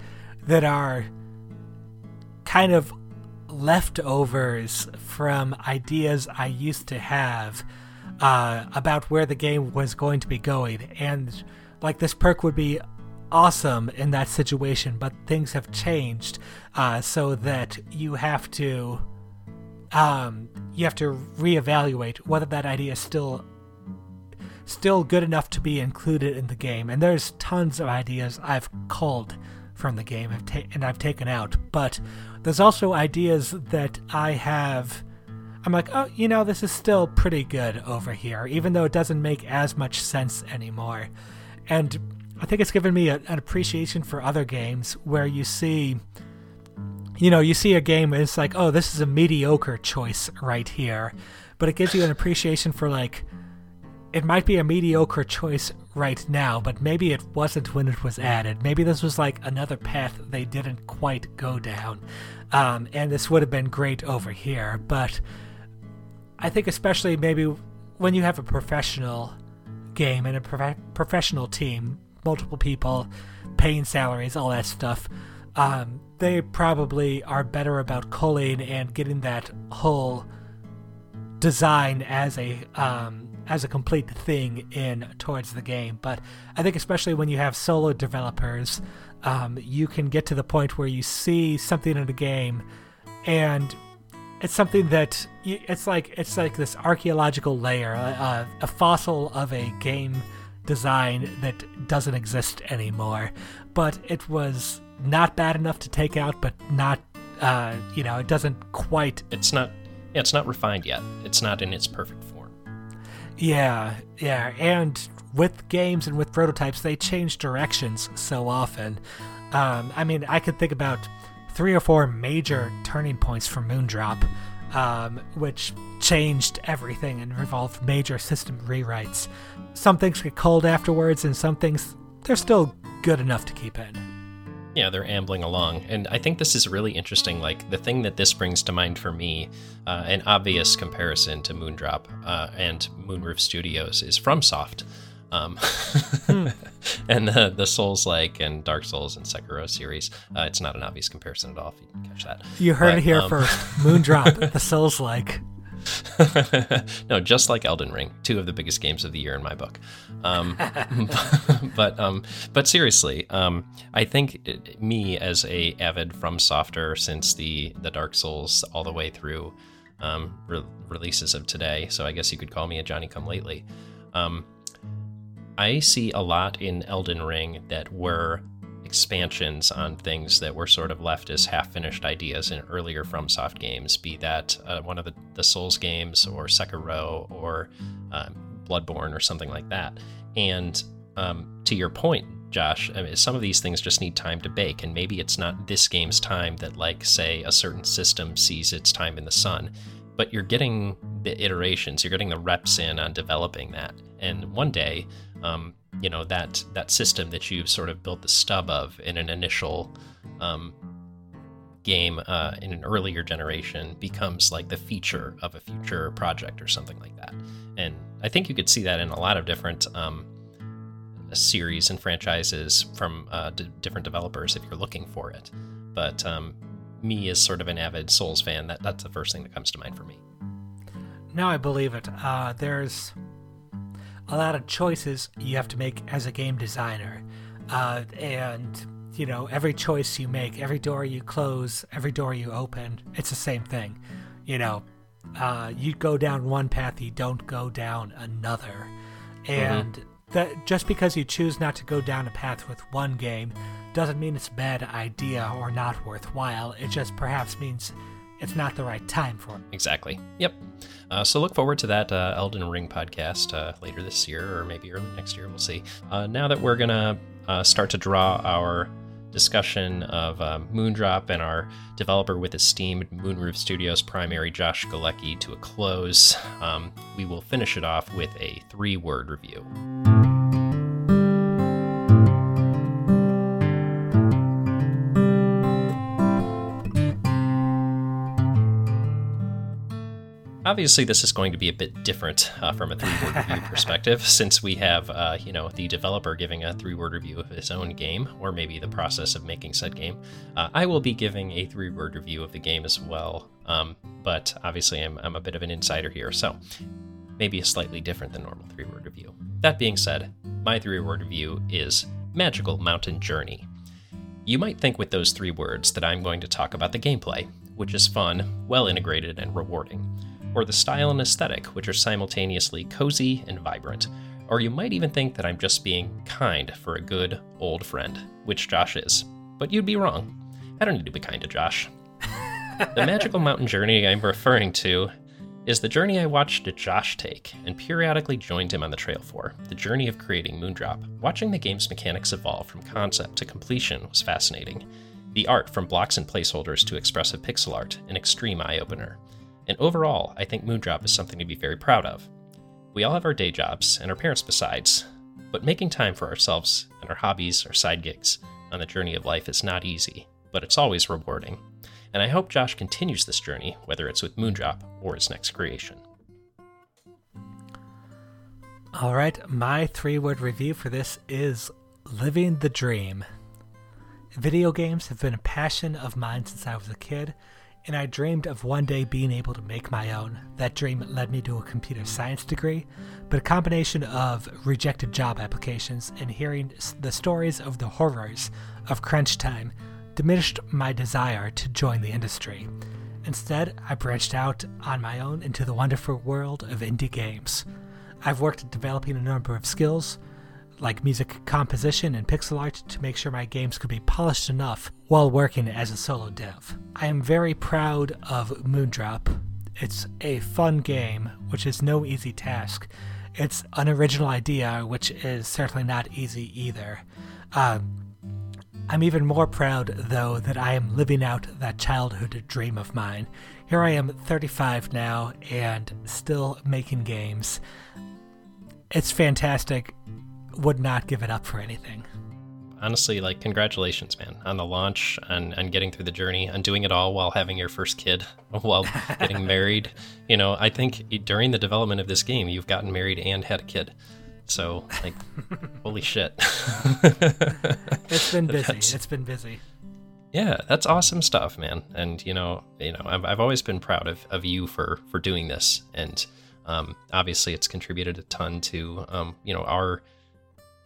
that are kind of leftovers from ideas I used to have uh, about where the game was going to be going, and like this perk would be awesome in that situation, but things have changed uh, so that you have to um, you have to reevaluate whether that idea is still still good enough to be included in the game. And there's tons of ideas I've culled from the game and I've taken out, but there's also ideas that I have. I'm like, oh, you know, this is still pretty good over here, even though it doesn't make as much sense anymore. And I think it's given me a, an appreciation for other games where you see, you know, you see a game and it's like, oh, this is a mediocre choice right here, but it gives you an appreciation for like, it might be a mediocre choice right now, but maybe it wasn't when it was added. Maybe this was like another path they didn't quite go down, um, and this would have been great over here. But I think especially maybe when you have a professional game and a prof- professional team, multiple people, paying salaries, all that stuff, um, they probably are better about culling and getting that whole design as a um, as a complete thing in towards the game. But I think especially when you have solo developers, um, you can get to the point where you see something in a game, and it's something that you, it's like it's like this archaeological layer, uh, a fossil of a game design that doesn't exist anymore. But it was not bad enough to take out, but not. Uh, you know, it doesn't quite It's not, yeah, it's not refined yet. It's not in its perfect. Yeah, yeah, and with games and with prototypes, they change directions so often. Um, I mean, I could think about three or four major turning points for Moondrop, um, which changed everything and involved major system rewrites. Some things get culled afterwards, and some things they're still good enough to keep in. Yeah, they're ambling along. And I think this is really interesting. Like, the thing that this brings to mind for me, uh, an obvious comparison to Moondrop uh, and Moonroof Studios is FromSoft. Um, and the, the Souls like and Dark Souls and Sekiro series. Uh, it's not an obvious comparison at all, if you can catch that. You heard But, it here um, first. Moondrop, the Souls like. no, just like Elden Ring, two of the biggest games of the year in my book. Um, but um, but seriously, um, I think it, me as a avid from softer since the the Dark Souls all the way through um, re- releases of today, so I guess you could call me a Johnny Come Lately. Um, I see a lot in Elden Ring that were expansions on things that were sort of left as half finished ideas in earlier FromSoft games, be that uh, one of the, the Souls games or Sekiro or um, Bloodborne or something like that. And um, to your point, Josh, I mean, some of these things just need time to bake, and maybe it's not this game's time that, like, say, a certain system sees its time in the sun, but you're getting the iterations, you're getting the reps in on developing that, and one day, um, you know, that that system that you've sort of built the stub of in an initial um, game uh, in an earlier generation becomes like the feature of a future project or something like that, and I think you could see that in a lot of different. Um, series and franchises from uh, d- different developers if you're looking for it. But um, me, as sort of an avid Souls fan, that that's the first thing that comes to mind for me. No, I believe it. Uh, there's a lot of choices you have to make as a game designer, uh, and you know every choice you make, every door you close, every door you open, it's the same thing. You know, uh, you go down one path, you don't go down another, and mm-hmm that just because you choose not to go down a path with one game doesn't mean it's a bad idea or not worthwhile. It just perhaps means it's not the right time for it. Exactly. Yep. Uh, so look forward to that uh, Elden Ring podcast uh, later this year or maybe early next year. We'll see. Uh, now that we're going to uh, start to draw our discussion of uh, Moondrop and our developer with esteemed Moonroof Studios primary Josh Galecki to a close, um, we will finish it off with a three word review. Obviously, this is going to be a bit different uh, from a three-word review perspective, since we have, uh, you know, the developer giving a three-word review of his own game, or maybe the process of making said game. Uh, I will be giving a three-word review of the game as well, um, but obviously, I'm, I'm a bit of an insider here, so maybe a slightly different than normal three-word review. That being said, my three-word review is Magical Mountain Journey. You might think with those three words that I'm going to talk about the gameplay, which is fun, well integrated, and rewarding or the style and aesthetic, which are simultaneously cozy and vibrant. Or you might even think that I'm just being kind for a good old friend, which Josh is. But you'd be wrong. I don't need to be kind to Josh. the magical mountain journey I'm referring to is the journey I watched Josh take and periodically joined him on the trail for the journey of creating Moondrop. Watching the game's mechanics evolve from concept to completion was fascinating. The art, from blocks and placeholders to expressive pixel art, an extreme eye opener. And overall, I think Moondrop is something to be very proud of. We all have our day jobs, and our parents besides, but making time for ourselves and our hobbies, our side gigs, on the journey of life is not easy, but it's always rewarding. And I hope Josh continues this journey, whether it's with Moondrop or his next creation. All right, my three word review for this is Living the Dream. Video games have been a passion of mine since I was a kid, and I dreamed of one day being able to make my own. That dream led me to a computer science degree, but a combination of rejected job applications and hearing the stories of the horrors of crunch time diminished my desire to join the industry. Instead, I branched out on my own into the wonderful world of indie games. I've worked at developing a number of skills, like music composition and pixel art to make sure my games could be polished enough while working as a solo dev. I am very proud of Moondrop. It's a fun game, which is no easy task. It's an original idea, which is certainly not easy either. Uh, I'm even more proud, though, that I am living out that childhood dream of mine. Here I am, 35 now, and still making games. It's fantastic would not give it up for anything. Honestly, like congratulations, man, on the launch and, and getting through the journey and doing it all while having your first kid, while getting married. You know, I think during the development of this game, you've gotten married and had a kid. So, like, holy shit. it's been busy. That's, it's been busy. Yeah, that's awesome stuff, man. And you know, you know, I've, I've always been proud of, of you for for doing this, and um, obviously, it's contributed a ton to um, you know our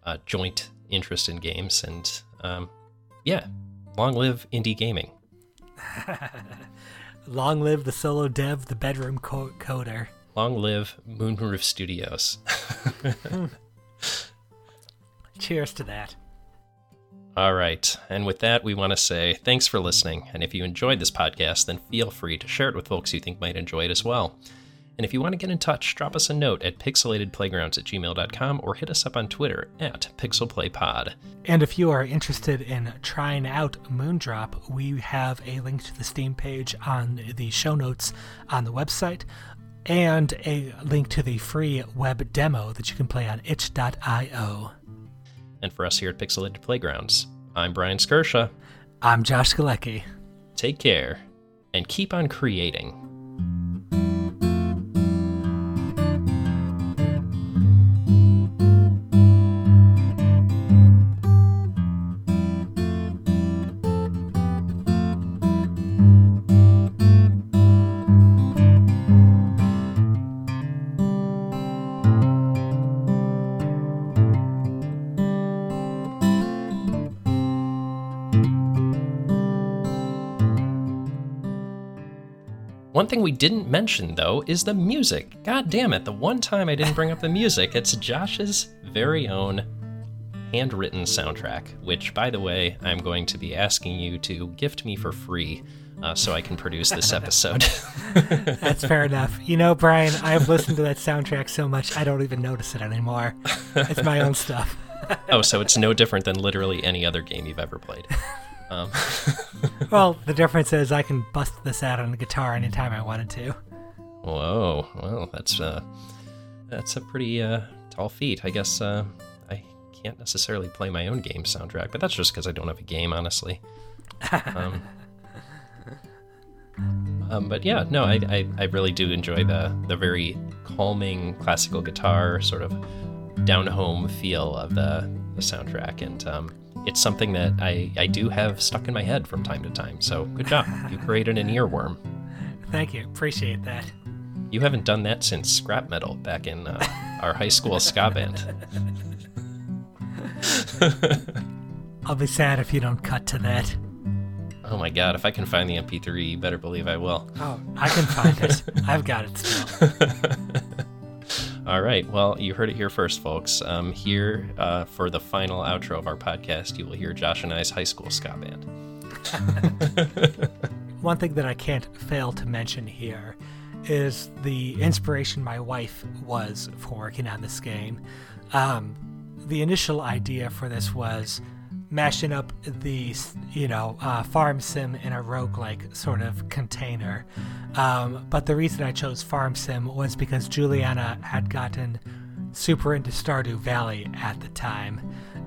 uh, joint interest in games. And um, yeah, long live indie gaming. long live the solo dev, the bedroom co- coder. Long live Moonroof Studios. Cheers to that. All right. And with that, we want to say thanks for listening. And if you enjoyed this podcast, then feel free to share it with folks you think might enjoy it as well. And if you want to get in touch, drop us a note at pixelatedplaygrounds at gmail.com or hit us up on Twitter at pixelplaypod. And if you are interested in trying out Moondrop, we have a link to the Steam page on the show notes on the website and a link to the free web demo that you can play on itch.io. And for us here at Pixelated Playgrounds, I'm Brian Skirsha. I'm Josh Galecki. Take care and keep on creating. One thing we didn't mention, though, is the music. God damn it, the one time I didn't bring up the music, it's Josh's very own handwritten soundtrack, which, by the way, I'm going to be asking you to gift me for free uh, so I can produce this episode. That's fair enough. You know, Brian, I've listened to that soundtrack so much I don't even notice it anymore. It's my own stuff. oh, so it's no different than literally any other game you've ever played. Um. well, the difference is I can bust this out on the guitar anytime I wanted to. Whoa, well, that's uh, that's a pretty uh, tall feat. I guess uh, I can't necessarily play my own game soundtrack, but that's just because I don't have a game, honestly. Um, um, but yeah, no, I, I, I really do enjoy the the very calming classical guitar sort of down home feel of the, the soundtrack, and um, it's something that I, I do have stuck in my head from time to time. So good job. You created an earworm. Thank you. Appreciate that. You haven't done that since scrap metal back in uh, our high school ska band. I'll be sad if you don't cut to that. Oh my god, if I can find the MP3, you better believe I will. Oh, I can find it. I've got it still. All right. Well, you heard it here first, folks. Um, here uh, for the final outro of our podcast, you will hear Josh and I's high school ska band. One thing that I can't fail to mention here is the inspiration my wife was for working on this game. Um, the initial idea for this was mashing up the you know uh, farm sim in a roguelike sort of container. Um, but the reason i chose farm sim was because juliana had gotten super into stardew valley at the time.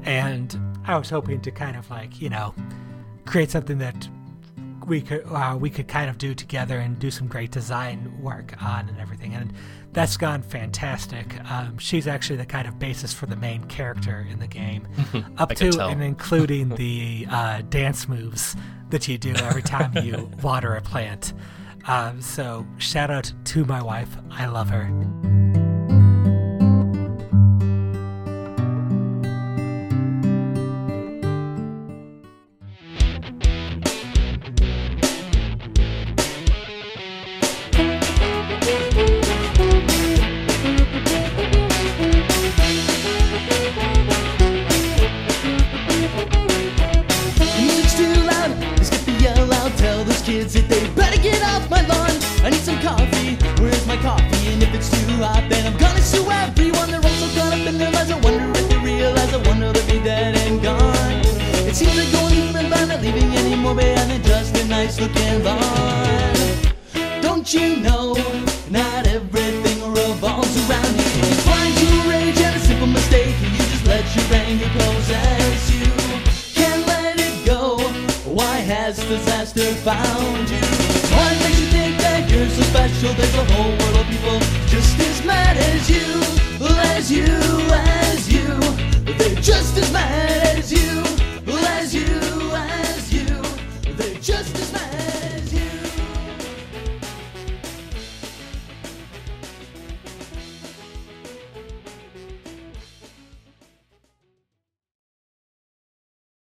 And i was hoping to kind of like you know create something that we could uh, we could kind of do together and do some great design work on and everything. And that's gone fantastic. Um, she's actually the kind of basis for the main character in the game, up to and including the uh, dance moves that you do every time you water a plant. Um, so shout out to my wife. I love her. Just a nice looking bar. Don't you know, not everything revolves around you. Blind to rage at a simple mistake, and you just let your anger possess you. Can't let it go, why has disaster found you? What makes you think that you're so special? There's a whole world of people just as mad